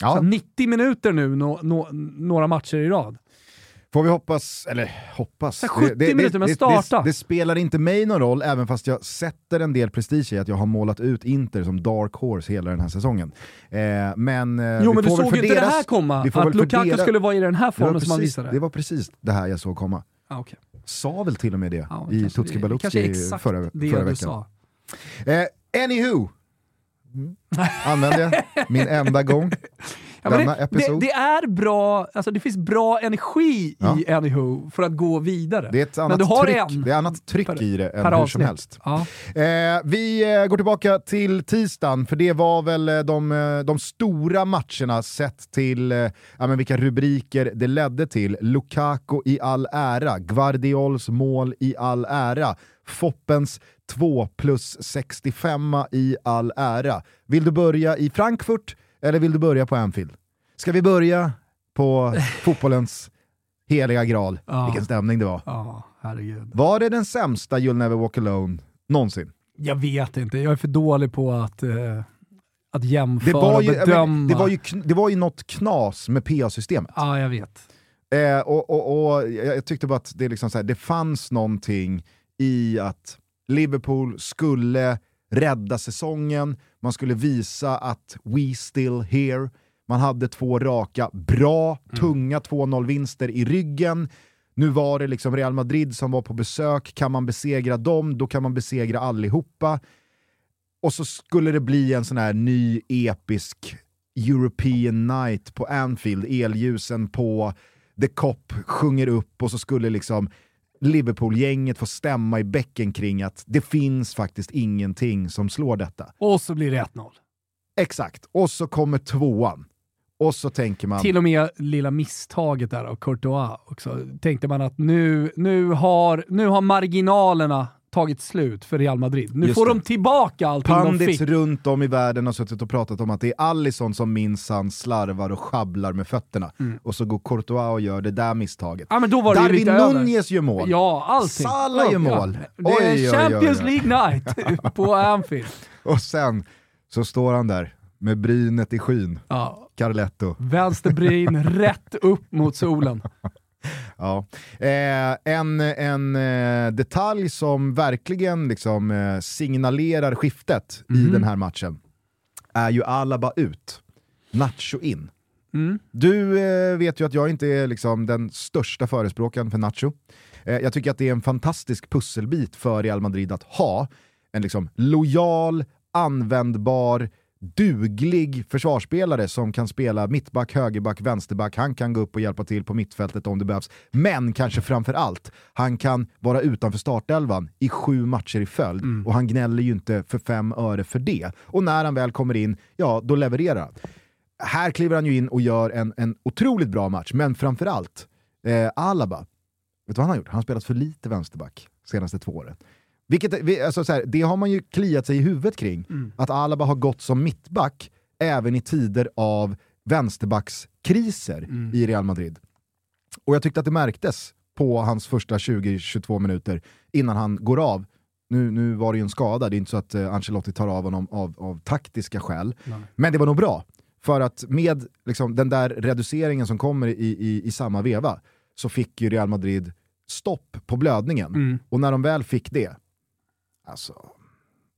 Ja. Så 90 minuter nu, nå, nå, några matcher i rad. Får vi hoppas, eller hoppas. Så 70 minuter, men starta. Det, det, spelar inte mig någon roll, även fast jag sätter en del prestige i att jag har målat ut Inter som dark horse hela den här säsongen. Eh, men eh, Jo men du såg ju inte det deras- här komma, att Lukaku deras- skulle vara i den här det formen som han visade. det var precis det här jag såg komma. Ah, okay. Sa väl till och med det ja, i Tutski Balutski förra, det förra du veckan. sa. Eh, anywho, använde jag min enda gång. Ja, denna det, episod. det, det är bra, alltså det finns bra energi Ja. i Anywho för att gå vidare. Det är ett annat, tryck, en det är annat tryck per- i det än hur som helst. Ja. Eh, vi eh, går tillbaka till tisdagen, för det var väl eh, de, eh, de stora matcherna sett till eh, ja, men vilka rubriker det ledde till. Lukaku i all ära, Guardiols mål i all ära, Foppens 2 plus 65 i all ära. Vill du börja i Frankfurt eller vill du börja på Anfield? Ska vi börja på fotbollens heliga graal? Ja. Vilken stämning det var. Ja, herregud. Var det den sämsta You'll Never Walk Alone någonsin? Jag vet inte, jag är för dålig på att, eh, att jämföra Det var, ju, och bedöma. men, det, var ju, det var ju något knas med PA-systemet. Ja, jag vet. Eh, och, och, och jag jag tyckte bara att det, liksom så här, det fanns någonting i att Liverpool skulle rädda säsongen, man skulle visa att we still here. Man hade två raka, bra, tunga 2-0-vinster i ryggen. Nu var det liksom Real Madrid som var på besök, kan man besegra dem, då kan man besegra allihopa. Och så skulle det bli en sån här ny episk European night på Anfield, elljusen på, The Cop sjunger upp och så skulle liksom Liverpool-gänget få stämma i bäcken kring att det finns faktiskt ingenting som slår detta. Och så blir det 1-0. Exakt, och så kommer tvåan. Och så tänker man... Till och med lilla misstaget där av Courtois också. Tänkte man att nu, nu, har, nu har marginalerna tagit slut för Real Madrid. Nu Just får det. de tillbaka allting de Pandits fick. runt om i världen har suttit och pratat om att det är Allison som minsann slarvar och sjabblar med fötterna. Och så går Courtois och gör det där misstaget. Ja, men då var det Darwin. Nunez gör mål. Ja, allting. Salah gör Ja, mål. Det är Oj, oj, oj, Champions oj. League night på Anfield. Och sen så står han där med brynet i skyn, Ja, Carletto. vänsterbryn rätt upp mot solen. Ja. Eh, en en eh, detalj som verkligen liksom, eh, signalerar skiftet i den här matchen är ju Alaba ut, Nacho in. Du eh, vet ju att jag inte är liksom, den största förespråkaren för Nacho. Eh, jag tycker att det är en fantastisk pusselbit för Real Madrid att ha en liksom, lojal, användbar, duglig försvarsspelare som kan spela mittback, högerback, vänsterback. Han kan gå upp och hjälpa till på mittfältet om det behövs. Men kanske framför allt, han kan vara utanför startelvan i sju matcher i följd och han gnäller ju inte för fem öre för det. Och när han väl kommer in, ja då levererar han. Här kliver han ju in och gör en, en otroligt bra match, men framförallt eh, Alaba. Vet du vad han har gjort? Han har spelat för lite vänsterback senaste två åren. Vilket, vi- alltså så här, det har man ju kliat sig i huvudet kring, att Alaba har gått som mittback även i tider av vänsterbackskriser i Real Madrid. Och jag tyckte att det märktes på hans första 20-22 minuter innan han går av. Nu, nu var det ju en skada, det är inte så att eh, Ancelotti tar av honom av, av taktiska skäl. Men det var nog bra, för att med liksom, den där reduceringen som kommer i, i, i samma veva så fick ju Real Madrid stopp på blödningen. Mm. Och när de väl fick det, alltså,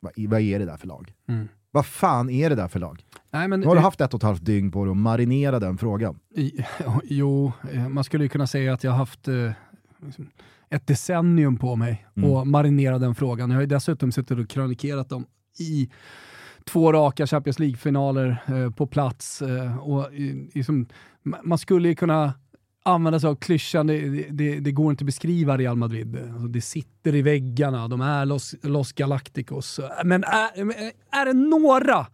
vad, vad är det där för lag? Mm. Vad fan är det där för lag? Nej, men, Nu har du haft ett och ett halvt dygn på dig att marinera den frågan. Jo, eh, man skulle ju kunna säga att jag har haft eh, liksom ett decennium på mig Mm. att marinera den frågan. Jag har ju dessutom suttit och krönikerat dem i två raka Champions League-finaler eh, på plats. Och, liksom, ma- man skulle ju kunna använda sig av klyschan, det, det, det går inte att beskriva Real Madrid. Alltså, det sitter i väggarna, de är Los, Los Galacticos. Men är, är det några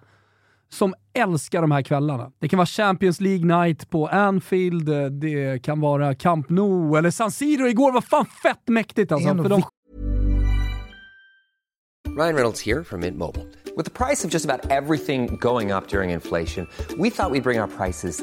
som älskar de här kvällarna. Det kan vara Champions League night på Anfield, det kan vara Camp Nou eller San Siro igår var fan fett mäktigt alltså. För de Ryan Reynolds here from Mint Mobile. With the price of just about everything going up during inflation, we thought we'd bring our prices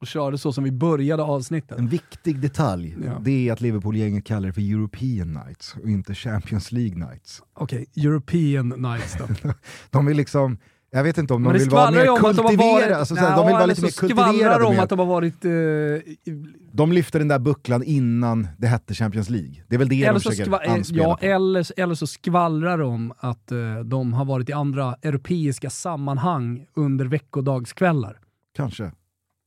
Och körde så som vi började avsnittet. En viktig detalj, Ja. det är att Liverpool-gänget kallar det för European Nights och inte Champions League Nights. Okej, European Nights då. De vill liksom, jag vet inte om de vill vara mer kultiverade, alltså, de vill vara lite mer kultiverade. de om att de har varit... Eh, De lyfter den där bucklan innan det hette Champions League. Det är väl det eller, de så försöker eh, anspela ja, på. eller, eller så skvallrar de att eh, de har varit i andra europeiska sammanhang under veckodagskvällar. Kanske.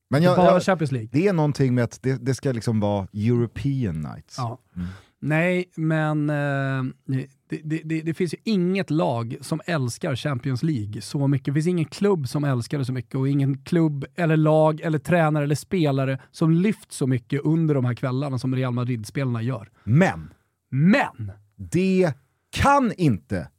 Men Jag, bara jag, Champions League. det är någonting med att det, det ska liksom vara European Nights. Ja. Nej, men eh, det, det, det, det finns ju inget lag som älskar Champions League så mycket. Det finns ingen klubb som älskar det så mycket och ingen klubb, eller lag, eller tränare eller spelare som lyft så mycket under de här kvällarna som Real Madrid-spelarna gör. Men Men! det kan inte,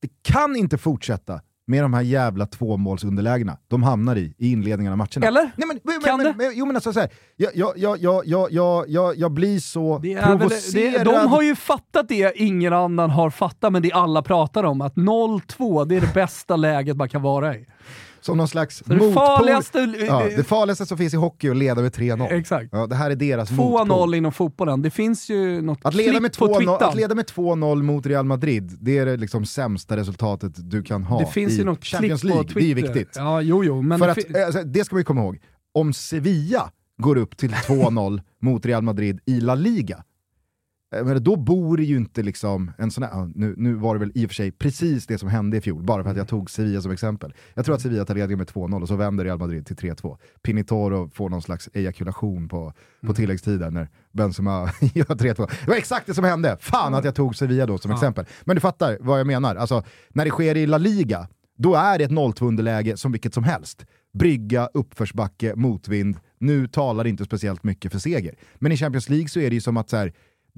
det kan inte fortsätta med de här jävla tvåmålsunderlägena de hamnar i i inledningen av matcherna. Eller? Nej, men, men, kan men, men, jo, men alltså, så här, jag, jag, jag, jag, jag, jag, jag blir så det provocerad. Väl, det, de har ju fattat det ingen annan har fattat, men det alla pratar om, att 0-2 det är det bästa läget man kan vara i. Som någon slags det motpol. farligaste- Ja, det farligaste som finns i hockey är att leda med 3-0. Exakt. Ja, det här är deras motpol. 2-0 inom fotbollen. Det finns ju något Att leda, med på 2-0, Twitter. att leda med 2-0 mot Real Madrid, det är det liksom sämsta resultatet du kan ha det finns i ju något Champions på League. Det är viktigt. Ja, jo, jo, men För det att, alltså, det ska ju komma ihåg, om Sevilla går upp till 2-0 mot Real Madrid i La Liga, men då bor det ju inte liksom en sån här, ja, nu, nu var det väl i och för sig precis det som hände i fjol, bara för att jag tog Sevilla som exempel. Jag tror att Sevilla tar ledningen med 2-0 och så vänder Real Madrid till 3-2. Pinitoro får någon slags ejakulation på, på tilläggstiden när Benzema gör 3-2. Det var exakt det som hände, fan att jag tog Sevilla då som exempel. Men du fattar vad jag menar, alltså, när det sker i La Liga, då är det ett 0-2 underläge som vilket som helst. Brygga, uppförsbacke, motvind. Nu talar det inte speciellt mycket för seger. Men i Champions League så är det ju som att så här,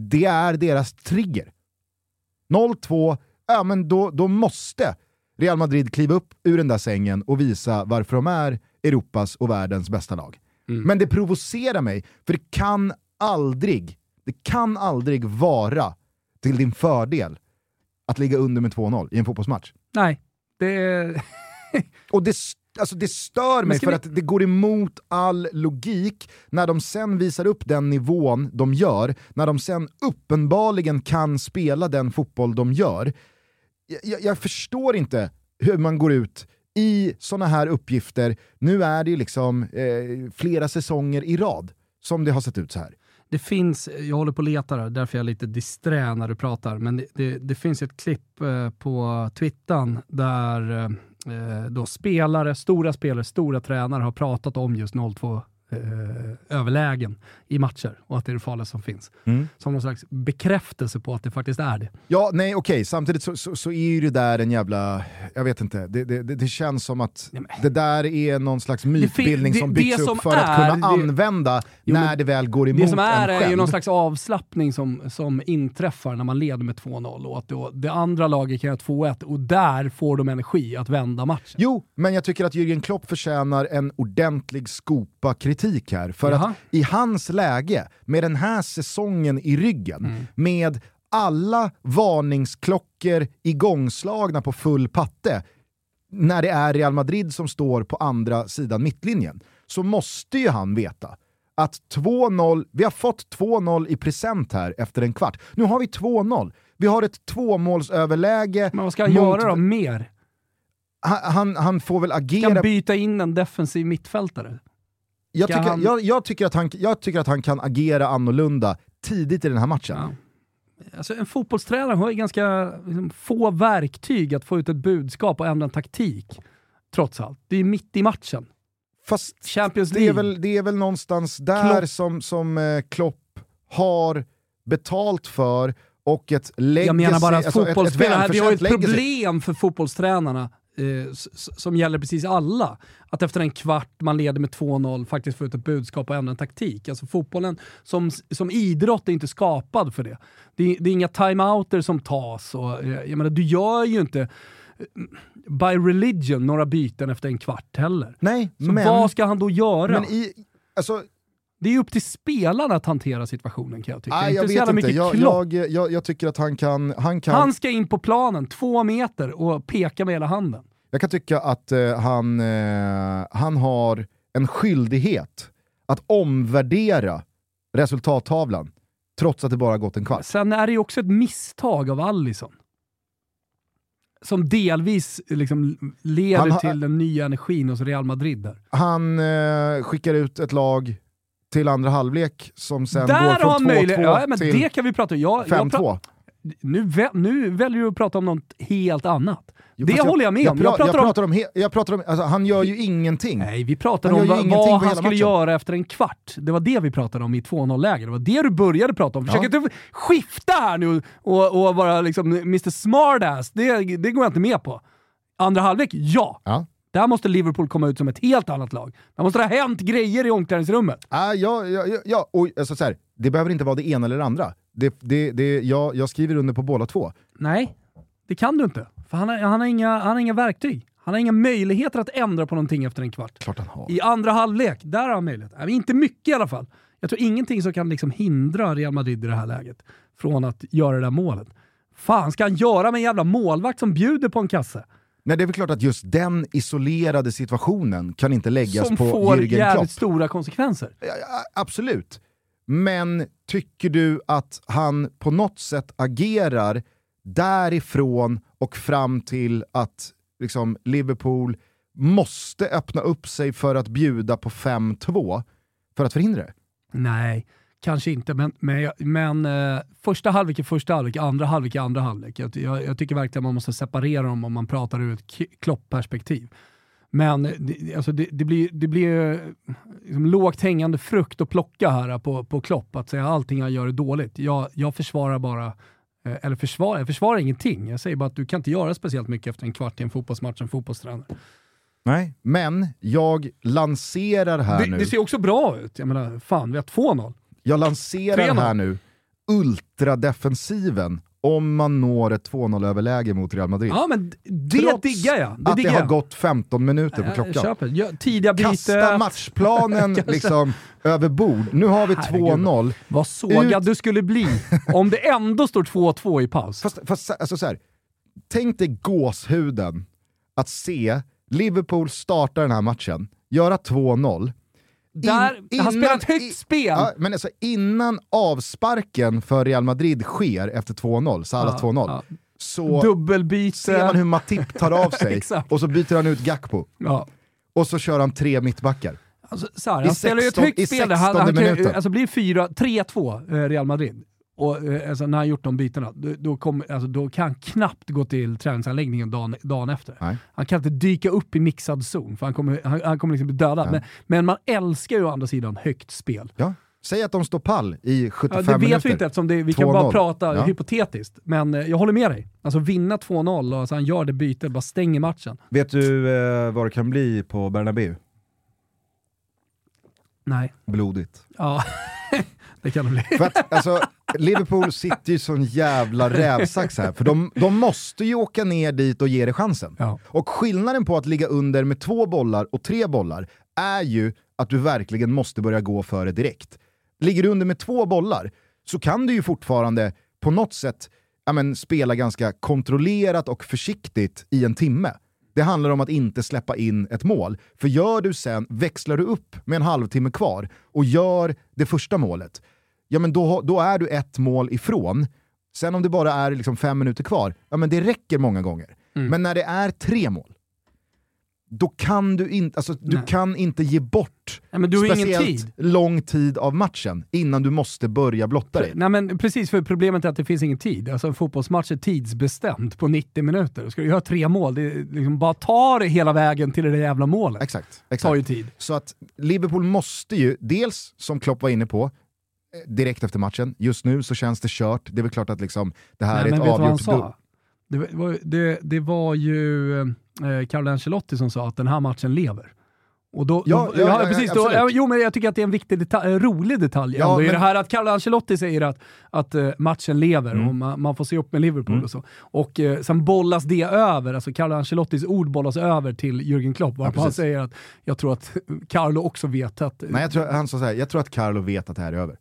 det är deras trigger. 0-2, ja men då, då måste Real Madrid kliva upp ur den där sängen och visa varför de är Europas och världens bästa lag. Men det provocerar mig, för det kan aldrig, det kan aldrig vara till din fördel att ligga under med 2-0 i en fotbollsmatch. Nej, det. Och det, alltså det stör mig för vi- att det går emot all logik när de sen visar upp den nivån de gör, när de sen uppenbarligen kan spela den fotboll de gör. Jag, jag, förstår inte hur man går ut i sådana här uppgifter, nu är det ju liksom eh, flera säsonger i rad som det har sett ut så här. Det finns, jag håller på och letar här, därför är jag lite disträ när du pratar, men det, det, det finns ett klipp eh, på Twittan där eh, Eh, då spelare, stora spelare, stora tränare har pratat om just 02 eh, överlägen i matcher och att det är det farligaste som finns. Som någon slags bekräftelse på att det faktiskt är det. Ja, nej okej, samtidigt så, så, så är ju det där en jävla, jag vet inte, det, det, det, känns som att det där är någon slags mytbildning som byggs som upp för att är- kunna det- använda Jo, när det väl går emot Det som är en är ju själv. någon slags avslappning som, som inträffar när man leder med 2-0 och att då, det andra laget kan göra 2-1 och där får de energi att vända matchen. Jo, men jag tycker att Jürgen Klopp förtjänar en ordentlig skopa kritik här. För Jaha. att i hans läge, med den här säsongen i ryggen, Mm. med alla varningsklockor igångslagna på full patte, när det är Real Madrid som står på andra sidan mittlinjen, så måste ju han veta att 2-0, vi har fått 2-0 i present här efter en kvart. Nu har vi 2-0. Vi har ett tvåmålsöverläge. Men vad ska han mot- göra då mer? Han, han, han får väl agera han byta in en defensiv mittfältare? Jag tycker, han- jag, jag, tycker att han, jag tycker att han kan agera annorlunda tidigt i den här matchen. Ja. Alltså en fotbollstränare har ju ganska liksom, få verktyg att få ut ett budskap och ändra en taktik. Trots allt. Det är mitt i matchen. Fast Champions det är, League. väl, det är väl någonstans där Klopp. som, som eh, Klopp har betalt för och ett legacy, Jag menar bara att alltså ett- ett här, vi har ett problem för fotbollstränarna eh, som gäller precis alla. Att efter en kvart man leder med 2-0 faktiskt få ut ett budskap och ändra en taktik. Alltså fotbollen som, som idrott är inte skapad för det. Det är, det är inga timeouter som tas. Och, eh, jag menar, du gör ju inte eh, by religion några byten efter en kvart heller. Nej, Så men, vad ska han då göra? i, alltså, Det är ju upp till spelarna att hantera situationen kan jag tycka. nej, jag vet inte. mycket Jag, jag, jag, jag tycker att han kan, han kan Han ska in på planen, två meter, och peka med hela handen. Jag kan tycka att eh, han, eh, han har en skyldighet att omvärdera resultattavlan trots att det bara gått en kvart. Sen är det ju också ett misstag av Allison. Som delvis liksom leder har- till den nya energin hos Real Madrid där. Han eh, skickar ut ett lag till andra halvlek som sen där går från han 2-2 möjlighet. Ja, men till det kan vi prata om. Jag, jag 5-2. pra- nu, nu väljer du att prata om något helt annat. Jo, det fast håller jag med om. Jag, Jag pra- pratar jag om pratar om, he- jag pratar om alltså, han gör ju ingenting. Nej, vi pratade Han om vad, vad han skulle matchen. göra efter en kvart. Det var det vi pratade om i 2-0-läget. Det var det du började prata om. Försök Ja. inte skifta här nu och, och vara liksom Mr Smartass. Det, det går jag inte med på. Andra halvlek, ja. Ja. Där måste Liverpool komma ut som ett helt annat lag. Där måste det ha hänt grejer i omklädningsrummet. Ah, ja, ja, ja, ja. Och, alltså, så här, det behöver inte vara det ena eller det andra. Det, det, det, jag, jag skriver under på båda två. Nej, det kan du inte. För han har, han har, inga, han har inga verktyg. Han har inga möjligheter att ändra på någonting efter en kvart. Klart han har. I andra halvlek, där har han möjlighet. Men inte mycket i alla fall. Jag tror ingenting som kan liksom hindra Real Madrid i det här läget från att göra det där målet. Fan ska han göra med en jävla målvakt som bjuder på en kasse? Nej, det är väl klart att just den isolerade situationen kan inte läggas Som på får Jürgen jävligt Klopp. stora konsekvenser. Ja, absolut. Men tycker du att han på något sätt agerar därifrån och fram till att liksom, Liverpool måste öppna upp sig för att bjuda på 5-2 för att förhindra det? Nej, kanske inte. Men, men, men eh, första halvlek är första halvlek, andra halvlek är andra halvlek. Jag, jag, jag tycker verkligen man måste separera dem om man pratar ur ett kloppperspektiv. Klopp-perspektiv. Men det, alltså det, det blir, det blir liksom lågt hängande frukt att plocka här på, på Klopp, att säga allting han gör är dåligt. Jag, jag försvarar bara, eh, eller försvarar, jag försvarar ingenting. Jag säger bara att du kan inte göra speciellt mycket efter en kvart i en fotbollsmatch som fotbollstränare. Nej, men jag lanserar här Det, nu. det ser också bra ut. Jag menar, fan, vi har 2-0. Jag lanserar 3-0. här nu ultradefensiven om man når ett 2-0-överläge mot Real Madrid. Ja, men det Trots diggar jag. Det att det diggar har jag. gått 15 minuter på Jag klockan. köper. Ja, tidiga Kasta byten. matchplanen Kasta- liksom över bord. Nu har vi Herregud. 2-0. Vad sågad Ut- du skulle bli om det ändå står 2-2 i paus. Fast, fast alltså så här, tänk dig gåshuden att se Liverpool starta den här matchen, göra 2-0. Där, In- han spelar ett högt i- spel. Ja, men alltså innan avsparken för Real Madrid sker efter 2-0, Salah Ja, 2-0, ja. så Dubbelbyte. ser man hur Matip tar av sig och så byter han ut Gakpo. Ja. Och så kör han tre mittbackar. Alltså, så här, han spelar ju ett 16 högt spel. Han, 16 han kan, ju- minuten. alltså blir det fyra- 3-2 eh, Real Madrid, och, eh, alltså, när han gjort de bytena, då, då, kom, alltså, då kan han knappt gå till träningsanläggningen dagen, dagen efter. Nej. Han kan inte dyka upp i mixad zon, för han kommer, han, han kommer liksom bli dödad. Men, men man älskar ju å andra sidan högt spel. Ja. Säg att de står pall i 75 Ja, det vet minuter. vi inte eftersom det, vi kan bara 2-0. prata Ja. hypotetiskt. Men eh, jag håller med dig. Alltså vinna 2-0 och alltså, han gör det bytet, bara stänger matchen. Vet du eh, vad det kan bli på Bernabéu? Nej. Blodigt. Ja, det kan det bli. För att, alltså, Liverpool sitter ju som jävla rävsax här, för de, de måste ju åka ner dit och ge det chansen. Ja. Och skillnaden på att ligga under med två bollar och tre bollar är ju att du verkligen måste börja gå för det direkt. Ligger du under med två bollar så kan du ju fortfarande på något sätt ja, men, spela ganska kontrollerat och försiktigt i en timme. Det handlar om att inte släppa in ett mål. För gör du sen, växlar du upp med en halvtimme kvar och gör det första målet, ja men då, då är du ett mål ifrån. Sen om det bara är liksom fem minuter kvar, ja men det räcker många gånger. Men när det är tre mål, då kan du inte, alltså, du kan inte ge bort Nej, men du har ingen tid. lång tid av matchen innan du måste börja blotta dig. Nej men precis, för problemet är att det finns ingen tid. Alltså en fotbollsmatch är tidsbestämt på 90 minuter. Ska du göra tre mål, det liksom bara ta det hela vägen till det där jävla målet. Exakt. Det tar ju exakt. tid. Så att Liverpool måste ju, dels som Klopp var inne på, eh, direkt efter matchen, just nu så känns det kört. Det är väl klart att liksom, det här Nej, är ett avgjort... Det var, det, det var ju eh, Carlo Ancelotti som sa att den här matchen lever. Och då, Ja, då, ja, ja, precis. Då, ja, jo, men jag tycker att det är en viktig detalj, en rolig detalj Ja, ändå, men- det här att Carlo Ancelotti säger att, att eh, matchen lever Mm. och man, man får se upp med Liverpool och så. Och eh, sen bollas det över, alltså Carlo Ancelottis ord bollas över till Jürgen Klopp, varpå han säger att jag tror att Carlo också vet att... Nej, jag tror, han sa så här, jag tror att Carlo vet att det här är över.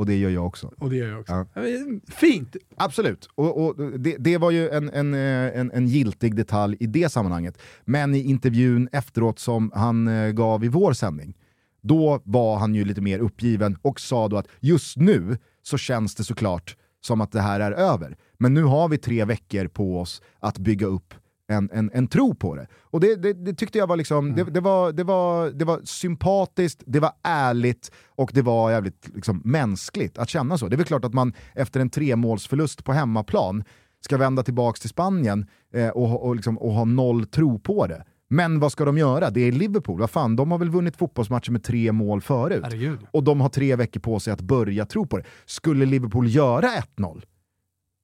Och det gör jag också. Och det gör jag också. Ja. Fint! Absolut, och, och det, det var ju en, en, eh, en, en giltig detalj i det sammanhanget. Men i intervjun efteråt som han eh, gav i vår sändning, då var han ju lite mer uppgiven och sa då att just nu så känns det såklart som att det här är över. Men nu har vi tre veckor på oss att bygga upp en, en, en tro på det. Och det, det, det tyckte jag var, liksom, det, det, var, det, var, det var sympatiskt, det var ärligt och det var jävligt liksom, mänskligt att känna så. Det är väl klart att man efter en tremålsförlust på hemmaplan ska vända tillbaka till Spanien eh, och, och, liksom, och ha noll tro på det. Men vad ska de göra? Det är Liverpool, vad fan, de har väl vunnit fotbollsmatcher med tre mål förut. Herregud. Och de har tre veckor på sig att börja tro på det. Skulle Liverpool göra 1-0,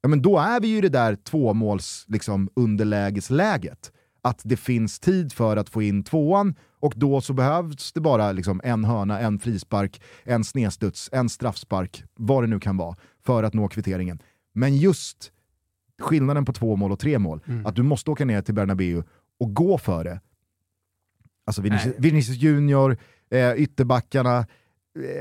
ja, men då är vi ju i det där tvåmåls liksom, underlägesläget. Att det finns tid för att få in tvåan och då så behövs det bara liksom, en hörna, en frispark, en snedstuds, en straffspark, vad det nu kan vara, för att nå kvitteringen. Men just skillnaden på två mål och tre mål, Mm. att du måste åka ner till Bernabéu och gå för det. Alltså Vinicius, Vinicius Junior, eh, ytterbackarna,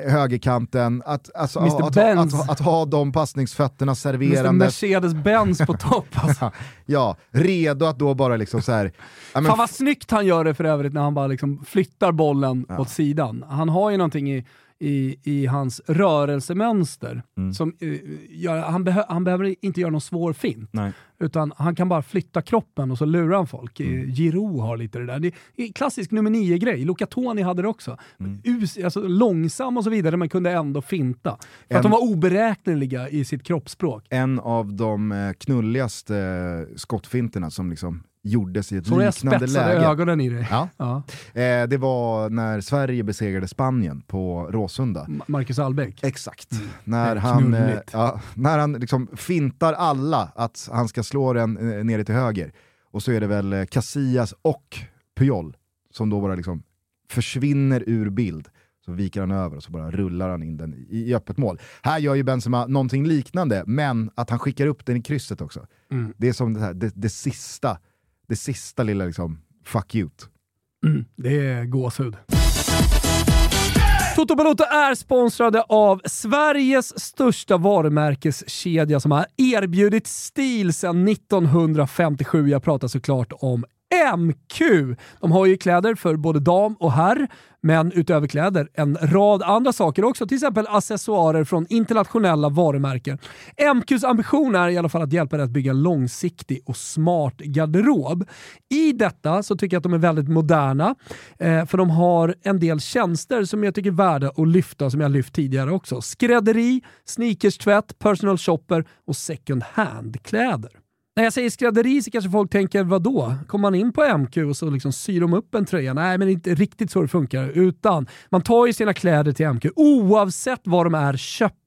högerkanten, att, alltså, Mr. att, att, att, att ha de passningsfötterna Mr serverande. Mercedes-Benz på topp alltså. ja, redo att då bara liksom så här, ja, men Fan vad snyggt han gör det för övrigt när han bara liksom flyttar bollen Ja. åt sidan. Han har ju någonting i, i, i hans rörelsemönster. Mm. Som, eh, gör, han, behö, han behöver inte göra någon svår fint. Nej. Utan han kan bara flytta kroppen och så lurar han folk. Mm. Mm. Giroud har lite det där. Det är klassisk nummer nio-grej. Luca Toni hade det också. Mm. Us, alltså, långsam och så vidare, men kunde ändå finta. För En- att de var oberäkneliga i sitt kroppsspråk. en av de eh, knulligaste eh, skottfinterna som liksom gjordes i ett Så liknande läge. ögonen i dig. Ja. Ja. Eh, det var när Sverige besegrade Spanien på Råsunda. Ma- Marcus Albeck. Exakt. När Mm. han, eh, ja, när han liksom fintar alla att han ska slå den eh, nere till höger. Och så är det väl eh, Casillas och Puyol som då bara liksom försvinner ur bild. Så viker han över och så bara rullar han in den i, i öppet mål. Här gör ju Benzema någonting liknande, men att han skickar upp den i krysset också. Mm. Det är som det, här, det, det sista, det sista lilla liksom, fuck you. Mm, det är gåshud. Toto Balotto är sponsrade av Sveriges största varumärkeskedja som har erbjudit stil sedan 1957. Jag pratar såklart om MQ. De har ju kläder för både dam och herr, men utöver kläder en rad andra saker också, till exempel accessoarer från internationella varumärken. MQs ambition är i alla fall att hjälpa dig att bygga en långsiktig och smart garderob. I detta så tycker jag att de är väldigt moderna, eh, för de har en del tjänster som jag tycker är värda att lyfta, som jag lyft tidigare också. Skrädderi, sneakerstvätt, personal shopper och second hand-kläder. När jag säger skrädderi så kanske folk tänker, vadå? Kommer man in på MQ och så liksom syr de upp en tröja? Nej, men det är inte riktigt så det funkar. Utan man tar ju sina kläder till MQ oavsett var de är köpta.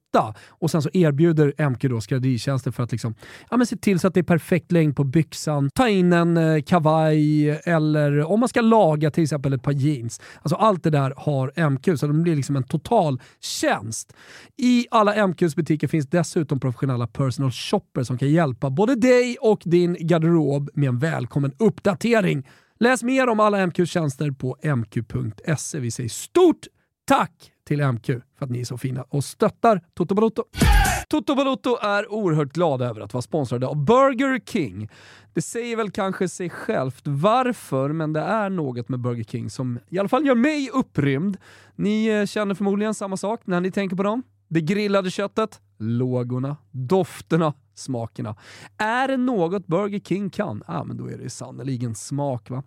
Och sen så erbjuder MQ då skrädderitjänster för att liksom, ja, men se till så att det är perfekt längd på byxan, ta in en eh, kavaj eller om man ska laga till exempel ett par jeans. Alltså allt det där har MQ, så det blir liksom en total tjänst. I alla MQs butiker finns dessutom professionella personal shoppers som kan hjälpa både dig och din garderob med en välkommen uppdatering. Läs mer om alla MQs tjänster på mq.se. Vi säger stort tack till MQ för att ni är så fina och stöttar Toto Balotto. Toto Balotto är oerhört glada över att vara sponsrade av Burger King. Det säger väl kanske sig självt varför, men det är något med Burger King som i alla fall gör mig upprymd. Ni eh, känner förmodligen samma sak när ni tänker på dem. Det grillade köttet, lågorna, dofterna, smakerna. Är det något Burger King kan, ja men då är det sannoliken smak va.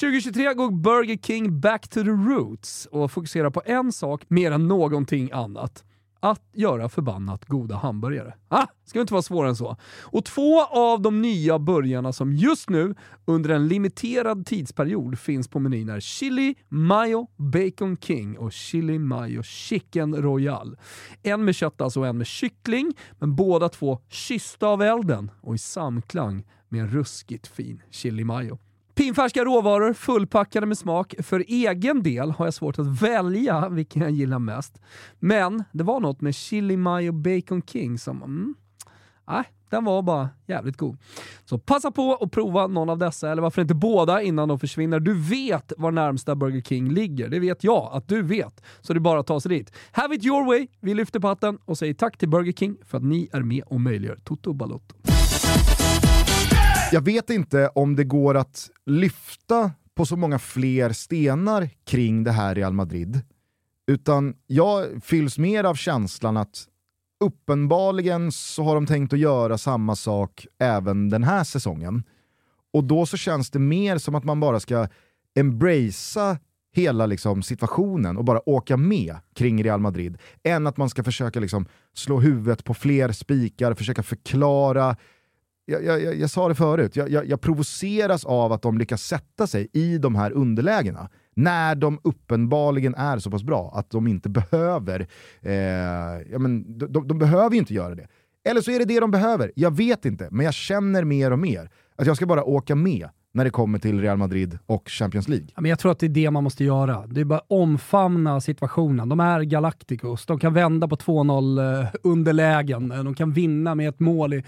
2023 går Burger King back to the roots och fokuserar på en sak mer än någonting annat. Att göra förbannat goda hamburgare. Ah, ska inte vara svårare än så. Och två av de nya burgarna som just nu under en limiterad tidsperiod finns på menyn är Chili Mayo Bacon King och Chili Mayo Chicken Royal. En med kött alltså och en med kyckling, men båda två kyssta av elden och i samklang med en ruskigt fin chili mayo. Pinfärska råvaror fullpackade med smak. För egen del har jag svårt att välja vilken jag gillar mest. Men det var något med chili mayo bacon king som, mm, nej, den var bara jävligt god. Så passa på att prova någon av dessa, eller varför inte båda innan de försvinner. Du vet var närmsta Burger King ligger. Det vet jag att du vet. Så det är bara att ta sig dit. Have it your way. Vi lyfter på hatten och säger tack till Burger King för att ni är med och möjliggör Toto Balotto. Jag vet inte om det går att lyfta på så många fler stenar kring det här Real Madrid. Utan jag fylls mer av känslan att uppenbarligen så har de tänkt att göra samma sak även den här säsongen. Och då så känns det mer som att man bara ska embracea hela liksom situationen och bara åka med kring Real Madrid, än att man ska försöka liksom slå huvudet på fler spikar, försöka förklara jag, jag, jag, jag sa det förut, jag, jag, jag provoceras av att de lyckas sätta sig i de här underlägena när de uppenbarligen är så pass bra att de inte behöver, eh, ja, men, de, de, de behöver ju inte göra det. Eller så är det det de behöver, jag vet inte, men jag känner mer och mer att jag ska bara åka med när det kommer till Real Madrid och Champions League. Men jag tror att det är det man måste göra. Det är bara omfamna situationen. De är Galacticos. De kan vända på 2-0-underlägen. Eh, eh, de kan vinna med ett mål i,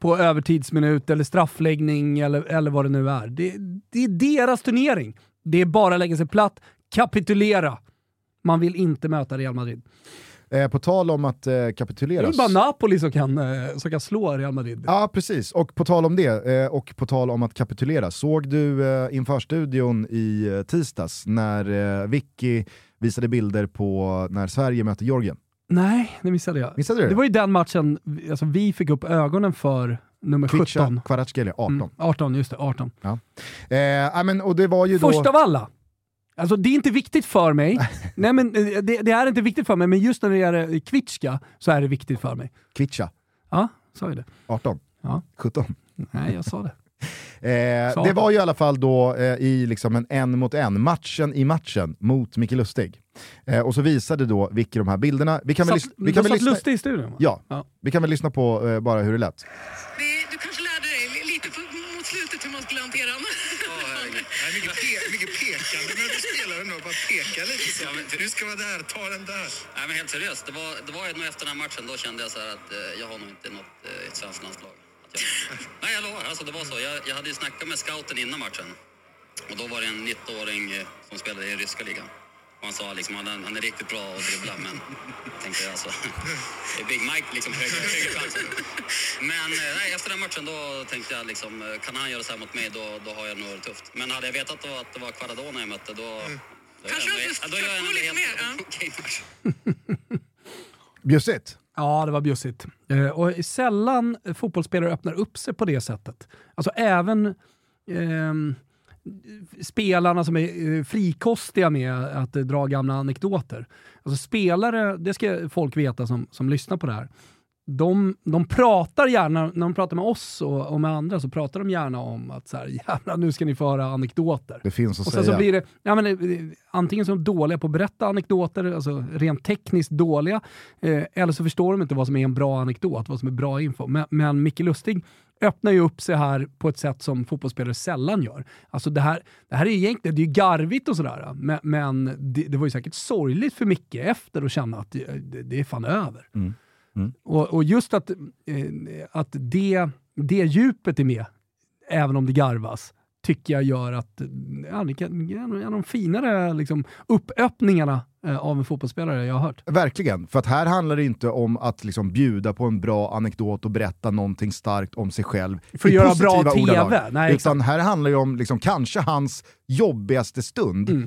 på övertidsminut eller straffläggning eller, eller vad det nu är. Det, det är deras turnering. Det är bara att lägga sig platt, kapitulera. Man vill inte möta Real Madrid. Eh, på tal om att eh, Det är kapitulera. bara Napoli som kan, eh, som kan slå Real Madrid. Ja, precis. Och på tal om det, eh, och på tal om att kapitulera. Såg du eh, inför studion i eh, tisdags när eh, Vicky visade bilder på när Sverige mötte Georgien? Nej, det missade jag. Missade du det? Det var ju den matchen alltså, vi fick upp ögonen för nummer 17. Kvicha Kvaratskhelia, 18. Mm, 18, just det. 18. Ja. Eh, ja, men, och det var ju då... Först av alla. Alltså det är inte viktigt för mig. Nej men eh, det, det är inte viktigt för mig, men just när det är Kvitska så är det viktigt för mig. Kvicha, Ja, sa jag det? 18. Ja. 17. Nej, jag sa det. Eh, Sa det var ju i alla fall då eh, i liksom en en mot en, matchen i matchen mot Micke Lustig. Eh, och så visade då Vicky de här bilderna. Vi kan väl, Satt, lys- vi kan väl satt lyssna... Lustig i studion va? Ja, Ja. vi kan väl lyssna på eh, bara hur det lät. Det- Du kanske lärde dig li- lite på, mot slutet hur man skulle hantera den. mycket, pe mycket pekande när du spelar ändå. Bara peka lite så. Du ska vara där, ta den där. Nej men helt seriöst, det var, det var nog efter den här matchen, då kände jag så här att eh, jag har nog inte något eh, ett svenskt landslag. Jag, nej jag lovar, alltså det var så. Jag, jag hade ju snackat med scouten innan matchen. Och då var det en 19-åring eh, som spelade i ryska ligan. Och han sa liksom, han, är- han är riktigt bra att dribbla, men tänkte jag alltså. Det är Big Mike liksom, högre, högre. Men eh, nej, efter den matchen då tänkte jag liksom, eh, kan han göra så här mot mig, då, då har jag nog tufft. Men hade jag vetat då att det var Quaradona jag mötte, då... Kanske jag- lite mer. Bjussigt. Ja, det var bjussigt. Eh, och sällan fotbollsspelare öppnar upp sig på det sättet. Alltså även ehm, spelarna som är eh, frikostiga med att eh, dra gamla anekdoter. Alltså spelare, det ska folk veta som, som lyssnar på det här. De, de pratar gärna, när de pratar med oss och, och med andra, så pratar de gärna om att så här, jävlar nu ska ni få höra anekdoter. Det finns att Och sen säga. så blir det, ja, men, eh, antingen så är de dåliga på att berätta anekdoter, alltså rent tekniskt dåliga, eh, eller så förstår de inte vad som är en bra anekdot, vad som är bra info. Men, men Micke Lustig öppnar ju upp sig här på ett sätt som fotbollsspelare sällan gör. Alltså det här, det här är egentligen, det är ju garvigt och sådär, men, men det, det var ju säkert sorgligt för Micke efter att känna att det, det, det är fan över. Mm. Mm. Och, och just att, eh, att det, det djupet är med, även om det garvas, tycker jag gör att ja, det kan, en av de finare liksom, uppöppningarna eh, av en fotbollsspelare jag har hört. Verkligen, för att här handlar det inte om att liksom bjuda på en bra anekdot och berätta någonting starkt om sig själv För att göra bra TV. ordalag. Nej, Utan här handlar det om liksom, kanske hans jobbigaste stund. Mm.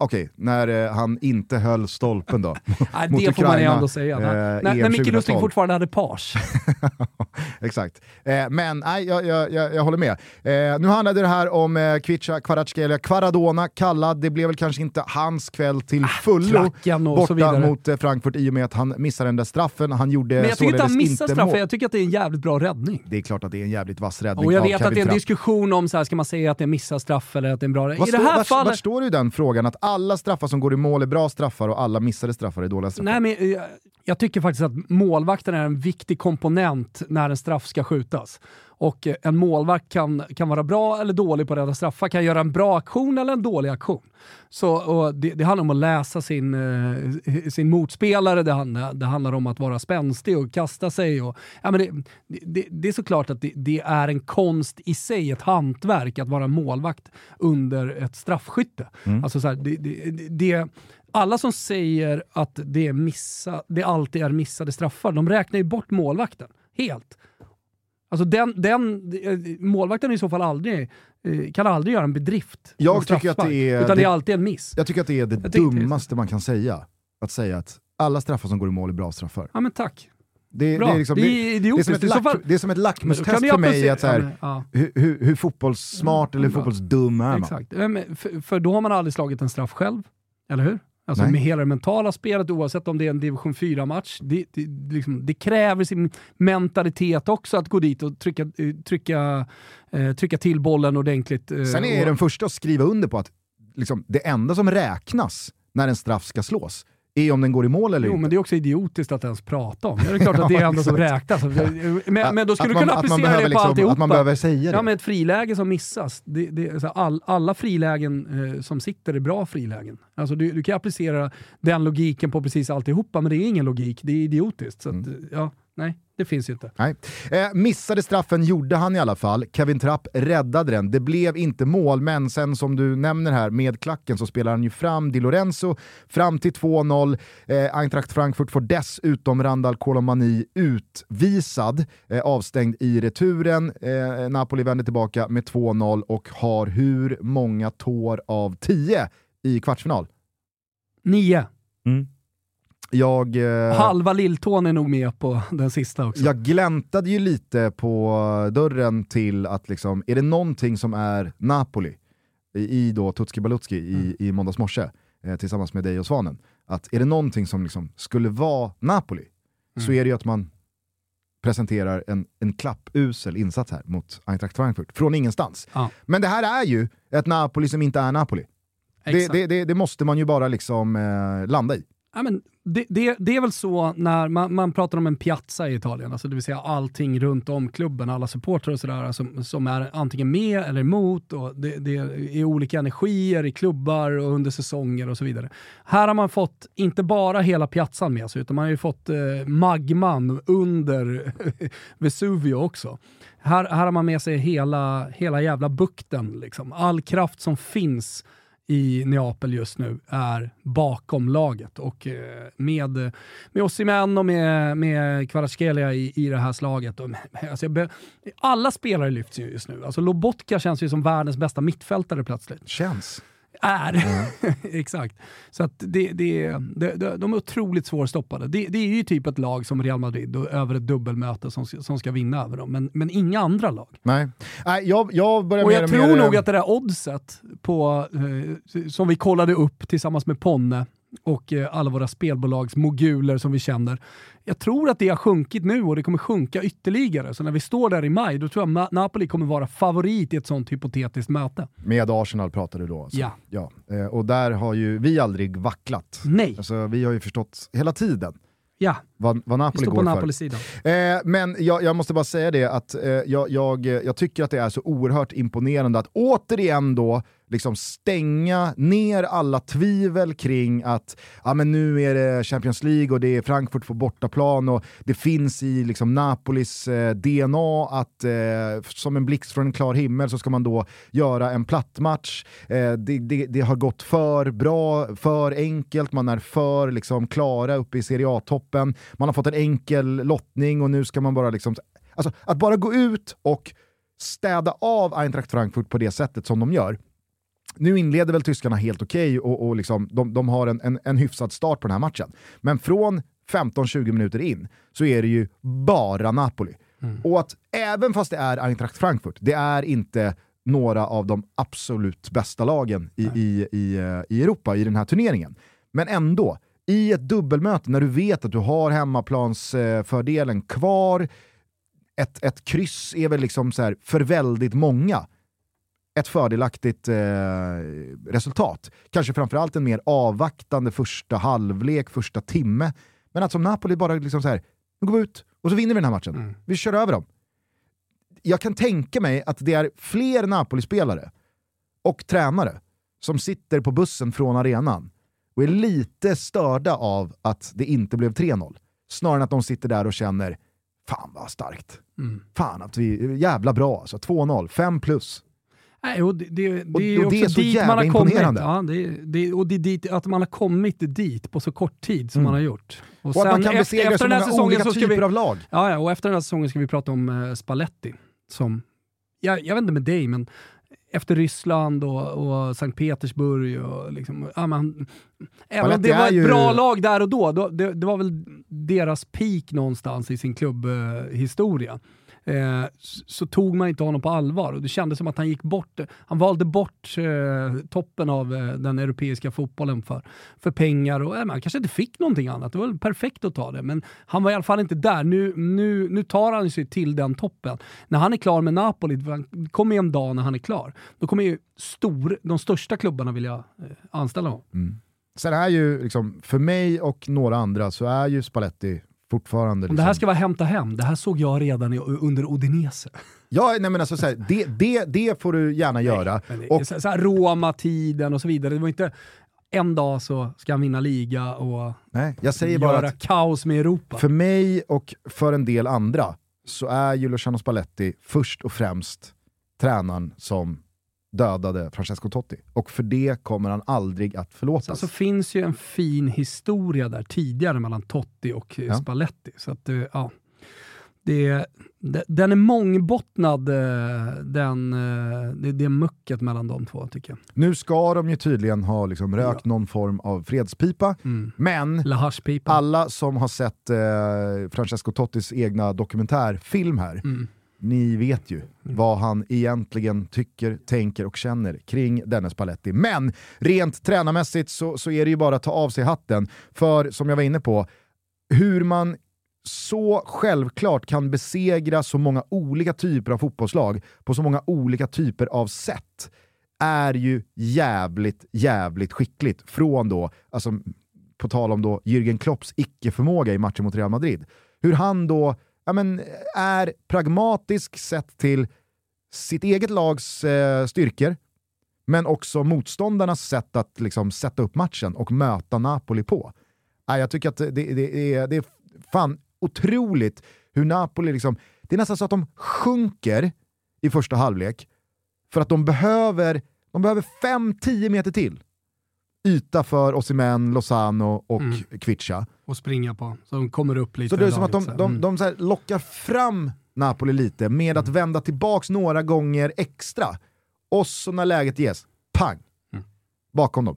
Okej, när eh, han inte höll stolpen då. Nej, mot det får man ju Ukraina, ändå säga. eh, när, när, Micke Lustig 2012. fortfarande hade page. Exakt. Eh, men nej, jag, jag, jag, jag håller med. Eh, nu handlade det här om eh, Kvicha Kvaratskhelia, Kvaradona kallad. Det blev väl kanske inte hans kväll till fullo klacken och så borta mot eh, Frankfurt i och med att han missade den där straffen. Han gjorde Men jag tycker inte han missar inte straffen, jag tycker att det är en jävligt bra räddning. Det är klart att det är en jävligt vass räddning Och jag vet att det är en diskussion om, så här, ska man säga att det är missad straff eller att det är en bra... I Vad det står, här vart, fallet... vart står det i den frågan att alla straffar som går i mål är bra straffar och alla missade straffar är dåliga straffar? Nej, men eh, jag, jag tycker faktiskt att målvakten är en viktig komponent när en straff ska skjutas. Och eh, en målvakt kan, kan vara bra eller dålig på att rädda straffar, kan göra en bra aktion eller en dålig aktion. Så, det, det handlar om att läsa sin, eh, sin motspelare, det handlar, det handlar om att vara spänstig och kasta sig. Och, ja, men det, det, det är såklart att det, det är en konst i sig, ett hantverk, att vara målvakt under ett straffskytte. Mm. Alltså så här, det, alla som säger att det, är missa, det alltid är missade straffar, de räknar ju bort målvakten helt. Alltså den, den, eh, målvakten i så fall aldrig, eh, kan aldrig göra en bedrift. Jag tycker att det är... Utan det är alltid en miss. Jag tycker att det är det Jag dummaste man kan säga. Att säga att alla straffar som går i mål är bra straffar. Ja men tack. Det, det, är liksom, Det är det, är som ett lack, fall- det är som ett lackmustest för mig, att så här, Ja, men- ja. hur, hur, fotbollssmart eller hur fotbollsdum är man? Exakt. Men För, för då har man aldrig slagit en straff själv, eller hur? Alltså Nej. med hela det mentala spelet, oavsett om det är en division 4-match. Det, det, liksom, det kräver sin mentalitet också att gå dit och trycka, eh, trycka, eh, trycka till bollen ordentligt. eh, Sen är jag och- den första att skriva under på att liksom, det enda som räknas när en straff ska slås är om den går i mål eller Jo, inte. men det är också idiotiskt att ens prata om. Det är klart att det är det enda som räknas. Men, men då skulle Att du man- kunna man applicera det på liksom- alltihopa. att man behöver säga det. Ja, men ett friläge som missas. Det, det, all, alla frilägen eh, som sitter är bra frilägen. Alltså, du, du kan applicera den logiken på precis alltihopa, men det är ingen logik. Det är idiotiskt. Så att, Mm. ja, nej, det finns ju inte. Nej. Eh, missade straffen gjorde han i alla fall. Kevin Trapp räddade den. Det blev inte mål, men sen som du nämner här med klacken så spelar han ju fram Di Lorenzo fram till 2-0. Eh, Eintracht Frankfurt får dessutom Randal Kolomani utvisad, eh, avstängd i returen. Eh, Napoli vänder tillbaka med 2-0 och har hur många tår av 10 i kvartsfinal? Nio. Jag... Eh, Halva lilltån är nog med på den sista också. Jag gläntade ju lite på dörren till att liksom, är det någonting som är Napoli i, i då Tutski Balutski i, Mm. i måndags morse eh, tillsammans med dig och Svanen, att är det någonting som liksom skulle vara Napoli så Mm. är det ju att man presenterar en, en klappusel insats här mot Eintracht Frankfurt från ingenstans. Ja. Men det här är ju ett Napoli som inte är Napoli. Det, det, det, det måste man ju bara liksom eh, landa i. Ja, men det, det, det är väl så när man, man pratar om en piazza i Italien, alltså det vill säga allting runt om klubben, alla supportrar och sådär som, som är antingen med eller emot och det, det är olika energier i klubbar och under säsonger och så vidare. Här har man fått inte bara hela piazzan med sig, utan man har ju fått eh, magman under Vesuvio också. Här, här har man med sig hela, hela jävla bukten. Liksom. All kraft som finns i Neapel just nu är bakom laget. Och eh, med, med Osimhen och med, med Kvaratskhelia i, i det här slaget. Och, alltså be, alla spelare lyfts ju just nu. Alltså Lobotka känns ju som världens bästa mittfältare plötsligt. Känns. Är. Exakt. Så att det, det, det, de är otroligt svårstoppade. Det, det är ju typ ett lag som Real Madrid och över ett dubbelmöte som, som ska vinna över dem. Men, men inga andra lag. Nej, Nej jag, jag börjar Och mer jag och tror mer, nog att det där oddset på, eh, som vi kollade upp tillsammans med Ponne och eh, alla våra spelbolags moguler som vi känner. Jag tror att det har sjunkit nu och det kommer sjunka ytterligare. Så när vi står där i maj, då tror jag Napoli kommer vara favorit i ett sånt hypotetiskt möte. Med Arsenal pratar du då? Alltså. Ja. ja. Eh, och där har ju vi aldrig vacklat. Nej. Alltså, vi har ju förstått hela tiden Ja, vad, vad vi Napoli står går på. Napolis sida. Eh, men jag, jag måste bara säga det att eh, jag, jag, jag tycker att det är så oerhört imponerande att återigen då liksom stänga ner alla tvivel kring att ah, men nu är det Champions League och det är Frankfurt på bortaplan och det finns i liksom, Napolis eh, DNA att eh, som en blixt från en klar himmel så ska man då göra en plattmatch. Eh, det, det, det har gått för bra, för enkelt, man är för liksom, klara uppe i Serie A-toppen, man har fått en enkel lottning och nu ska man bara liksom... Alltså, att bara gå ut och städa av Eintracht Frankfurt på det sättet som de gör, nu inleder väl tyskarna helt okej och, och liksom, de, de har en, en, en hyfsad start på den här matchen. Men från 15-20 minuter in så är det ju bara Napoli. Och att även fast det är Eintracht Frankfurt, det är inte några av de absolut bästa lagen i, i, i, eh, i Europa i den här turneringen. Men ändå, i ett dubbelmöte när du vet att du har hemmaplansfördelen kvar, ett, ett kryss är väl liksom så här, för väldigt många ett fördelaktigt eh, resultat. Kanske framförallt en mer avvaktande första halvlek, första timme. Men att som Napoli bara liksom så här, nu går vi ut och så vinner vi den här matchen. Vi kör över dem. Jag kan tänka mig att det är fler Napoli-spelare och tränare som sitter på bussen från arenan och är lite störda av att det inte blev 3-0. Snarare än att de sitter där och känner, fan vad starkt. Mm. Fan att vi, jävla bra alltså. 2-0, 5 plus. Nej, och det, det, det Och- är och det är så dit jävla man har kommit. Ja, det, och det är dit, att man har kommit dit på så kort tid som Mm. man har gjort. Och att man kan efter- besegra efter så många säsongen olika så ska typer vi, av lag. Ja, och efter den här säsongen ska vi prata om eh, Spalletti. Som, jag, jag vet inte med dig, men efter Ryssland och, och Sankt Petersburg. Och liksom, ja, men, även om det var ett ju- bra lag där och då, då det, det var väl deras peak någonstans i sin klubbhistoria. Eh, Eh, så, så tog man inte honom på allvar och det kändes som att han gick bort, han valde bort eh, toppen av eh, den europeiska fotbollen för, för pengar och eh, man kanske inte fick någonting annat. Det var väl perfekt att ta det, men han var i alla fall inte där. Nu, nu, nu tar han sig till den toppen. När han är klar med Napoli, det kommer en dag när han är klar, då kommer ju stor, de största klubbarna vilja eh, anställa honom. Mm. Sen är ju, liksom, för mig och några andra, så är ju Spalletti fortfarande... Om Liksom, det här ska vara hämta hem, det här såg jag redan i, under Udinese. Ja, nej men alltså, så här, det, det, det får du gärna göra. Och, så, så här, Roma-tiden och så vidare. Det var inte en dag så ska han vinna liga och Nej, jag säger bara göra att kaos med Europa. för mig och för en del andra så är ju Luciano Spalletti först och främst tränaren som dödade Francesco Totti. Och för det kommer han aldrig att förlåtas. Så finns ju en fin historia där tidigare mellan Totti och eh, Ja. Spalletti. Så att, eh, ja. Det, det, den är mångbottnad, eh, den, det, det mucket mellan de två tycker jag. Nu ska de ju tydligen ha liksom rökt någon form av fredspipa, Mm. men alla som har sett eh, Francesco Tottis egna dokumentärfilm här, Mm ni vet ju vad han egentligen tycker, tänker och känner kring Dennis Paletti. Men rent tränarmässigt så, så är det ju bara att ta av sig hatten, för som jag var inne på, hur man så självklart kan besegra så många olika typer av fotbollslag på så många olika typer av sätt är ju jävligt, jävligt skickligt. Från då, alltså på tal om då Jürgen Klopps icke-förmåga i matchen mot Real Madrid. Hur han då ja, men, är pragmatisk sett till sitt eget lags eh, styrkor, men också motståndarnas sätt att liksom, sätta upp matchen och möta Napoli på. Ja, jag tycker att det, det, är, det är fan otroligt hur Napoli, liksom, det är nästan så att de sjunker i första halvlek för att de behöver, de behöver 5-10 meter till yta för Osimhen, Lozano och Mm. Kvicha. Och springa på, så de kommer upp lite. Så det är som att de, de, Mm. de så lockar fram Napoli lite med att vända tillbaks några gånger extra. Och så när läget ges, pang! Mm. Bakom dem.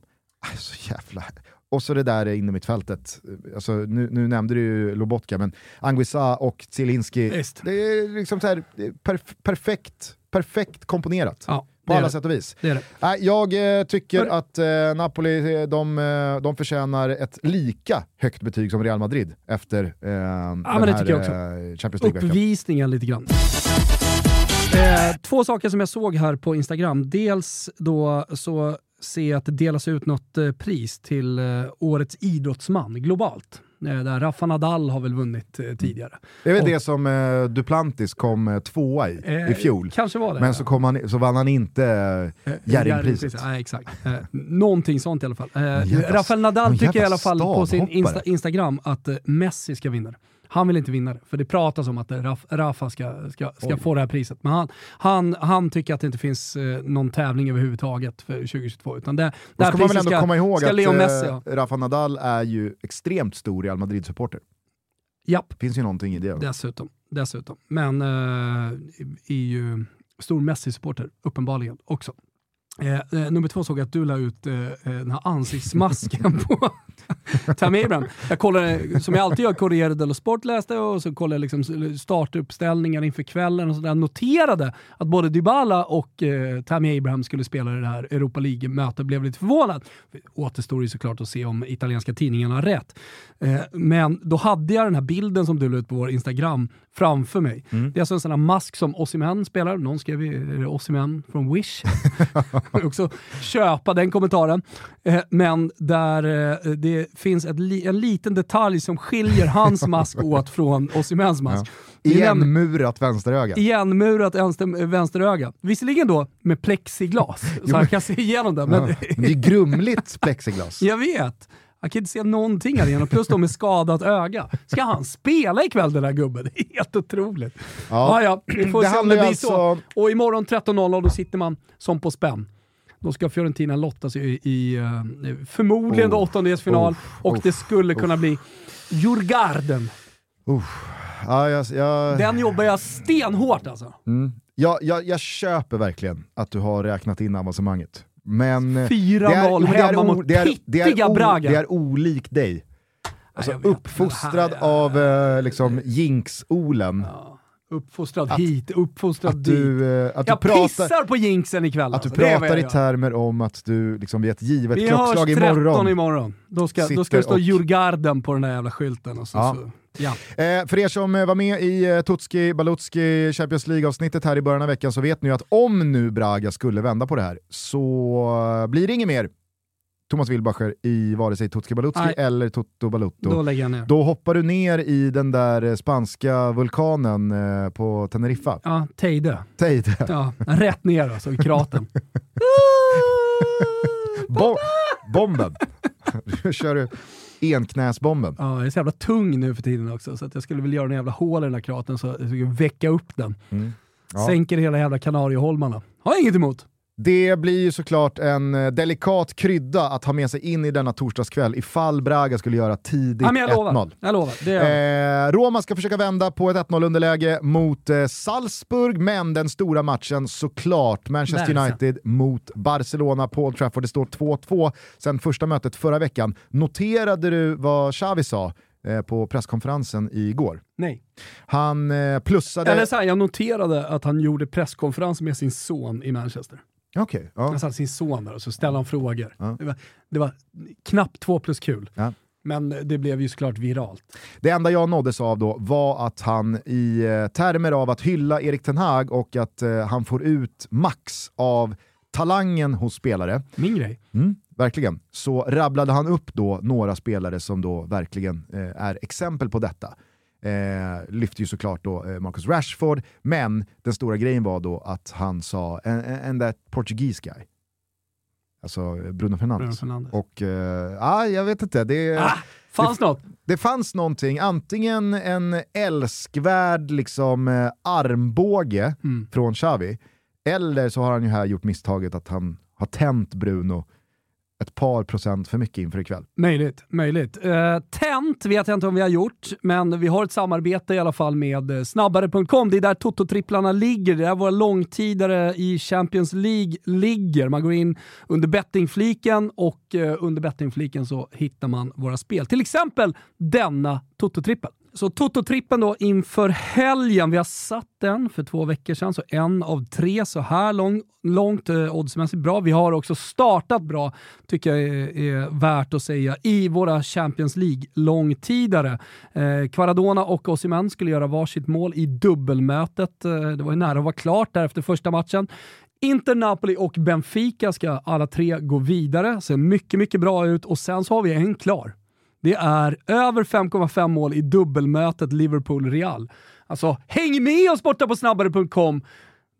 Aj, så jävla... Och så det där inom mitt fältet. Alltså, nu, nu nämnde du ju Lobotka, men Anguissa och Zielinski, det är liksom så här, det är perf- perfekt, perfekt komponerat. Ja, på alla det. sätt och vis. Det det. Jag eh, tycker Hör- att eh, Napoli eh, de, de förtjänar ett lika högt betyg som Real Madrid efter eh, den här eh, Champions League-veckan. Uppvisningen lite grann. Eh, två saker som jag såg här på Instagram. Dels då så ser jag att det delas ut något pris till årets idrottsman globalt. Eh, där Rafa Nadal har väl vunnit eh, tidigare. Det är väl Och- det som eh, Duplantis kom eh, tvåa i, Eh, i fjol. Kanske var det. Men ja. så, kom han, så vann han inte eh, Jerringpriset. Nej, exakt. Eh, någonting sånt i alla fall. Eh, Rafael Nadal tycker i alla fall på sin. Insta Instagram att Messi ska vinna det. Han vill inte vinna det, för det pratas om att eh, Raf, Rafa ska, ska, ska Oj. få det här priset. Men han, han, han tycker att det inte finns eh, någon tävling överhuvudtaget för 2022. Utan det, det här ska man väl ändå ska, komma ihåg att Leo Messi eh, ha. Rafa Nadal är ju extremt stor Real Madrid-supporter. Japp, finns ju någonting i det. dessutom. dessutom. Men eh, är ju stor Messi-supporter, uppenbarligen också. Eh, eh, nummer två såg jag att du la ut eh, eh, den här ansiktsmasken på Tammy Abraham. Jag kollade, som jag alltid gör, Corriere dello Sport läste och så kollade jag liksom startuppställningar inför kvällen och sådär. Noterade att både Dybala och eh, Tammy Abraham skulle spela i det här Europa League-mötet. Blev lite förvånad. Återstår ju såklart att se om italienska tidningarna har rätt. Eh, men då hade jag den här bilden som du la ut på vår Instagram framför mig. Det är alltså en sån här mask som Osimhen spelar. Någon skrev är det Osimhen från Wish. också köpa den kommentaren. Eh, men där eh, det finns li en liten detalj som skiljer hans mask åt från Osimhens mask. Igenmurat vänsteröga. Igenmurat vänster, vänsteröga. Visserligen då med plexiglas, så han kan se igenom det. Men Ja. Men det är grumligt plexiglas. jag vet. Han kan inte se någonting här igenom, plus då med skadat öga. Ska han spela ikväll den där gubben? Det är helt otroligt. Ja, ja, vi får Det se om det blir alltså- så. Och imorgon 13.00 då sitter man som på spänn. Då ska Fiorentina lottas i, i eh, förmodligen Oh. åttondelsfinal Oh. och Oh. det skulle kunna bli Djurgarden. Uff. Ja, jag, jag, Den jobbar jag stenhårt alltså. mm. jag, jag, jag köper verkligen att du har räknat in avancemanget. Men eh, 4-0 det är- det är hemma mot det är- det är pittiga o- Braga. Det är olikt dig. Alltså, vet, uppfostrad det av eh, liksom, Jinx-Olen. Uppfostrad Att- hit, uppfostrad Att dit. du, eh, att du jag pratar, pissar på jinxen ikväll att du alltså. Pratar i termer om att du liksom vid ett givet Vi hörs klockslag 13 imorgon. imorgon. Då ska, då ska det stå och- Djurgarden på den där jävla skylten. Och så, Ja. så, ja. Eh, för er som eh, var med i eh, Tutski Balutski Champions League-avsnittet här i början av veckan så vet ni ju att om nu Braga skulle vända på det här så eh, blir det inget mer Thomas Wilbacher i vare sig Tutski Balutski Nej. eller Toto Balutto. Då lägger jag ner. Då hoppar du ner i den där eh, spanska vulkanen eh, på Teneriffa. Ja, Teide. Teide. Ja, rätt ner alltså, i kratern. Bo- bomben! Nu kör du enknäsbomben. Ja, jag är så jävla tung nu för tiden också, så att jag skulle vilja göra en jävla hål i den här kratern så jag skulle väcka upp den. Mm. Ja. Sänker hela jävla Kanarieholmarna. Har jag inget emot. Det blir ju såklart en eh, delikat krydda att ha med sig in i denna torsdagskväll ifall Braga skulle göra tidigt Ja, men jag lovar. 1-0. Jag lovar. Är Eh, Roma ska försöka vända på ett 1-0 underläge mot eh, Salzburg, men den stora matchen såklart Manchester Barca. United mot Barcelona på Old Trafford. Det står 2-2 sen första mötet förra veckan. Noterade du vad Xavi sa eh, på presskonferensen igår? Nej. Han eh, plussade... Eller så här, jag noterade att han gjorde presskonferens med sin son i Manchester. Okej, ja. Han satte sin son där och så ställde han frågor. Ja. Det, var, det var knappt två plus kul. Ja. Men det blev ju såklart viralt. Det enda jag nåddes av då var att han i eh, termer av att hylla Erik Ten Hag och att eh, han får ut max av talangen hos spelare. Min grej. Mm, verkligen. Så rabblade han upp då några spelare som då verkligen eh, är exempel på detta. Eh, lyfte ju såklart då eh, Marcus Rashford, men den stora grejen var då att han sa en that Portuguese guy. Alltså eh, Bruno Fernandes. Bruno Fernandes. Och eh, ah, jag vet inte, det, Ah, fanns det, något? det fanns någonting, antingen en älskvärd liksom, eh, armbåge Mm. från Xavi, eller så har han ju här gjort misstaget att han har tänt Bruno ett par procent för mycket inför ikväll. Möjligt, möjligt. Uh, Tent vet jag inte om vi har gjort, men vi har ett samarbete i alla fall med eh, snabbare.com. Det är där Toto-tripplarna ligger. Det är där våra långtidare i Champions League ligger. Man går in under bettingfliken och uh, under bettingfliken så hittar man våra spel. Till exempel denna Toto-trippel. Så Toto-trippen då inför helgen. Vi har satt den för två veckor sedan, så en av tre så här lång, långt eh, oddsmässigt bra. Vi har också startat bra, tycker jag är, är värt att säga, i våra Champions League-långtidare. Eh, Quaradona och Osimhen skulle göra varsitt mål i dubbelmötet. Eh, det var ju nära att vara klart där efter första matchen. Inter, Napoli och Benfica ska alla tre gå vidare. Ser mycket, mycket bra ut och sen så har vi en klar. Det är över 5,5 mål i dubbelmötet Liverpool-Real. Alltså, häng med oss borta på snabbare.com.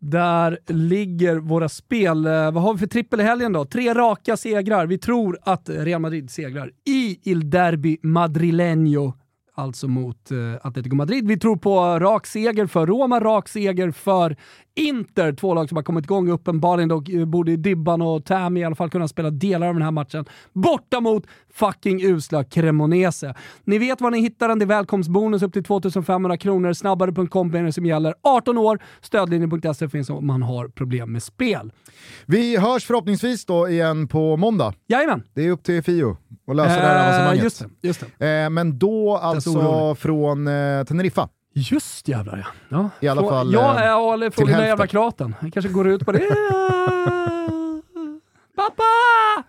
Där ligger våra spel. Eh, vad har vi för trippel i helgen då? Tre raka segrar. Vi tror att Real Madrid segrar i Il Derby Madrileño. Alltså mot eh, Atletico Madrid. Vi tror på rak seger för Roma, rak seger för Inter. Två lag som har kommit igång uppenbarligen. Då eh, borde Dybban och Tam i alla fall kunna spela delar av den här matchen. Borta mot fucking usla Cremonese. Ni vet var ni hittar den. Det är välkomstbonus upp till 2500 kronor. Snabbare.com är det som gäller. 18 år. Stödlinjen.se finns om man har problem med spel. Vi hörs förhoppningsvis då igen på måndag. Jajamän. Det är upp till Fio att lösa det här Eh, avancemanget. just det, just Eh, men då alltså från eh, Teneriffa. Just jävlar ja. ja. I alla Frå- fall, Ja, eh, ja eller från till den där jävla kraten. Jag kanske går ut på det. Pappa!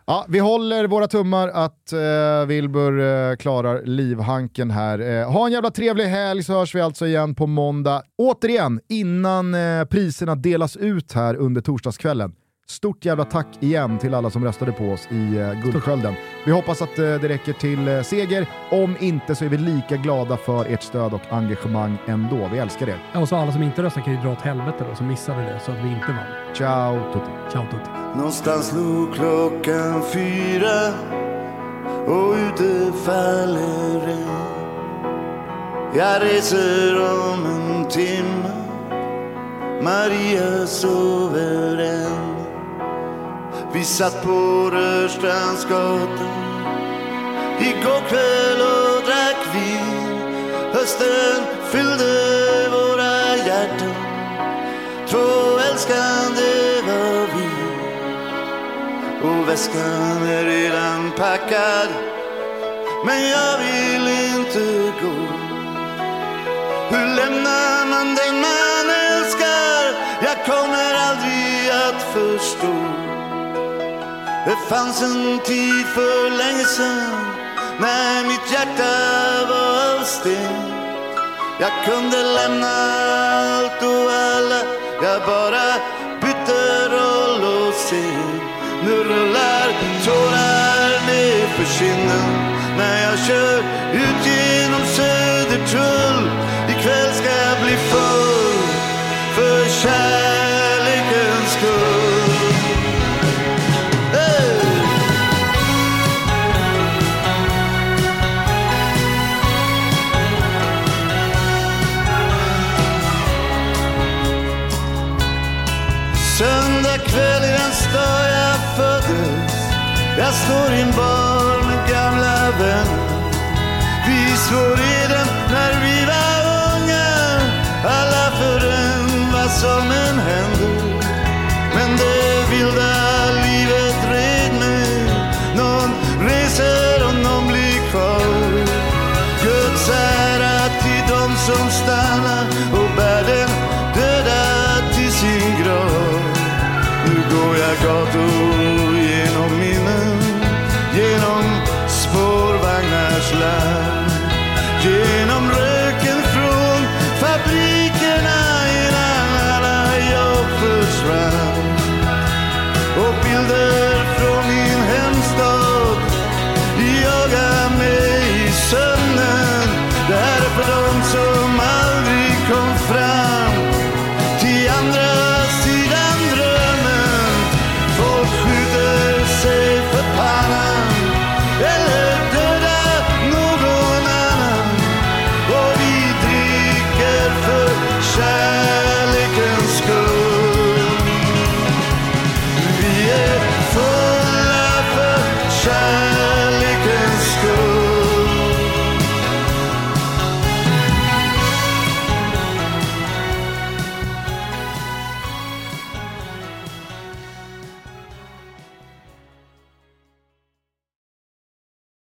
Ja, vi håller våra tummar att eh, Wilbur eh, klarar livhanken här. Eh, ha en jävla trevlig helg så hörs vi alltså igen på måndag. Återigen, innan eh, priserna delas ut här under torsdagskvällen. Stort jävla tack igen till alla som röstade på oss i eh, Guldskölden. Vi hoppas att eh, det räcker till eh, seger. Om inte så är vi lika glada för ert stöd och engagemang ändå. Vi älskar er. Ja, och så alla som inte röstar kan ju dra åt helvete då, som missade det, så att vi inte vann. Ciao tutti. Ciao tutti. Någonstans slog klockan fyra och ute faller regn. Jag reser om en timme, Maria sover än. Vi satt på Rörstrandsgatan igår kväll och drack vin. Hösten fyllde våra hjärtan. Två älskande var vi. Och väskan är redan packad. Men jag vill inte gå. Hur lämnar man den man älskar? Jag kommer aldrig att förstå. Det fanns en tid för länge sedan när mitt hjärta var av sten. Jag kunde lämna allt och alla, jag bara bytte roll och scen. Nu rullar tårar ner för kinden när jag kör ut genom Södertull. Ikväll ska jag bli full för kärlek står i en med gamla vänner Vi svor eden när vi var unga. Alla för en vad som än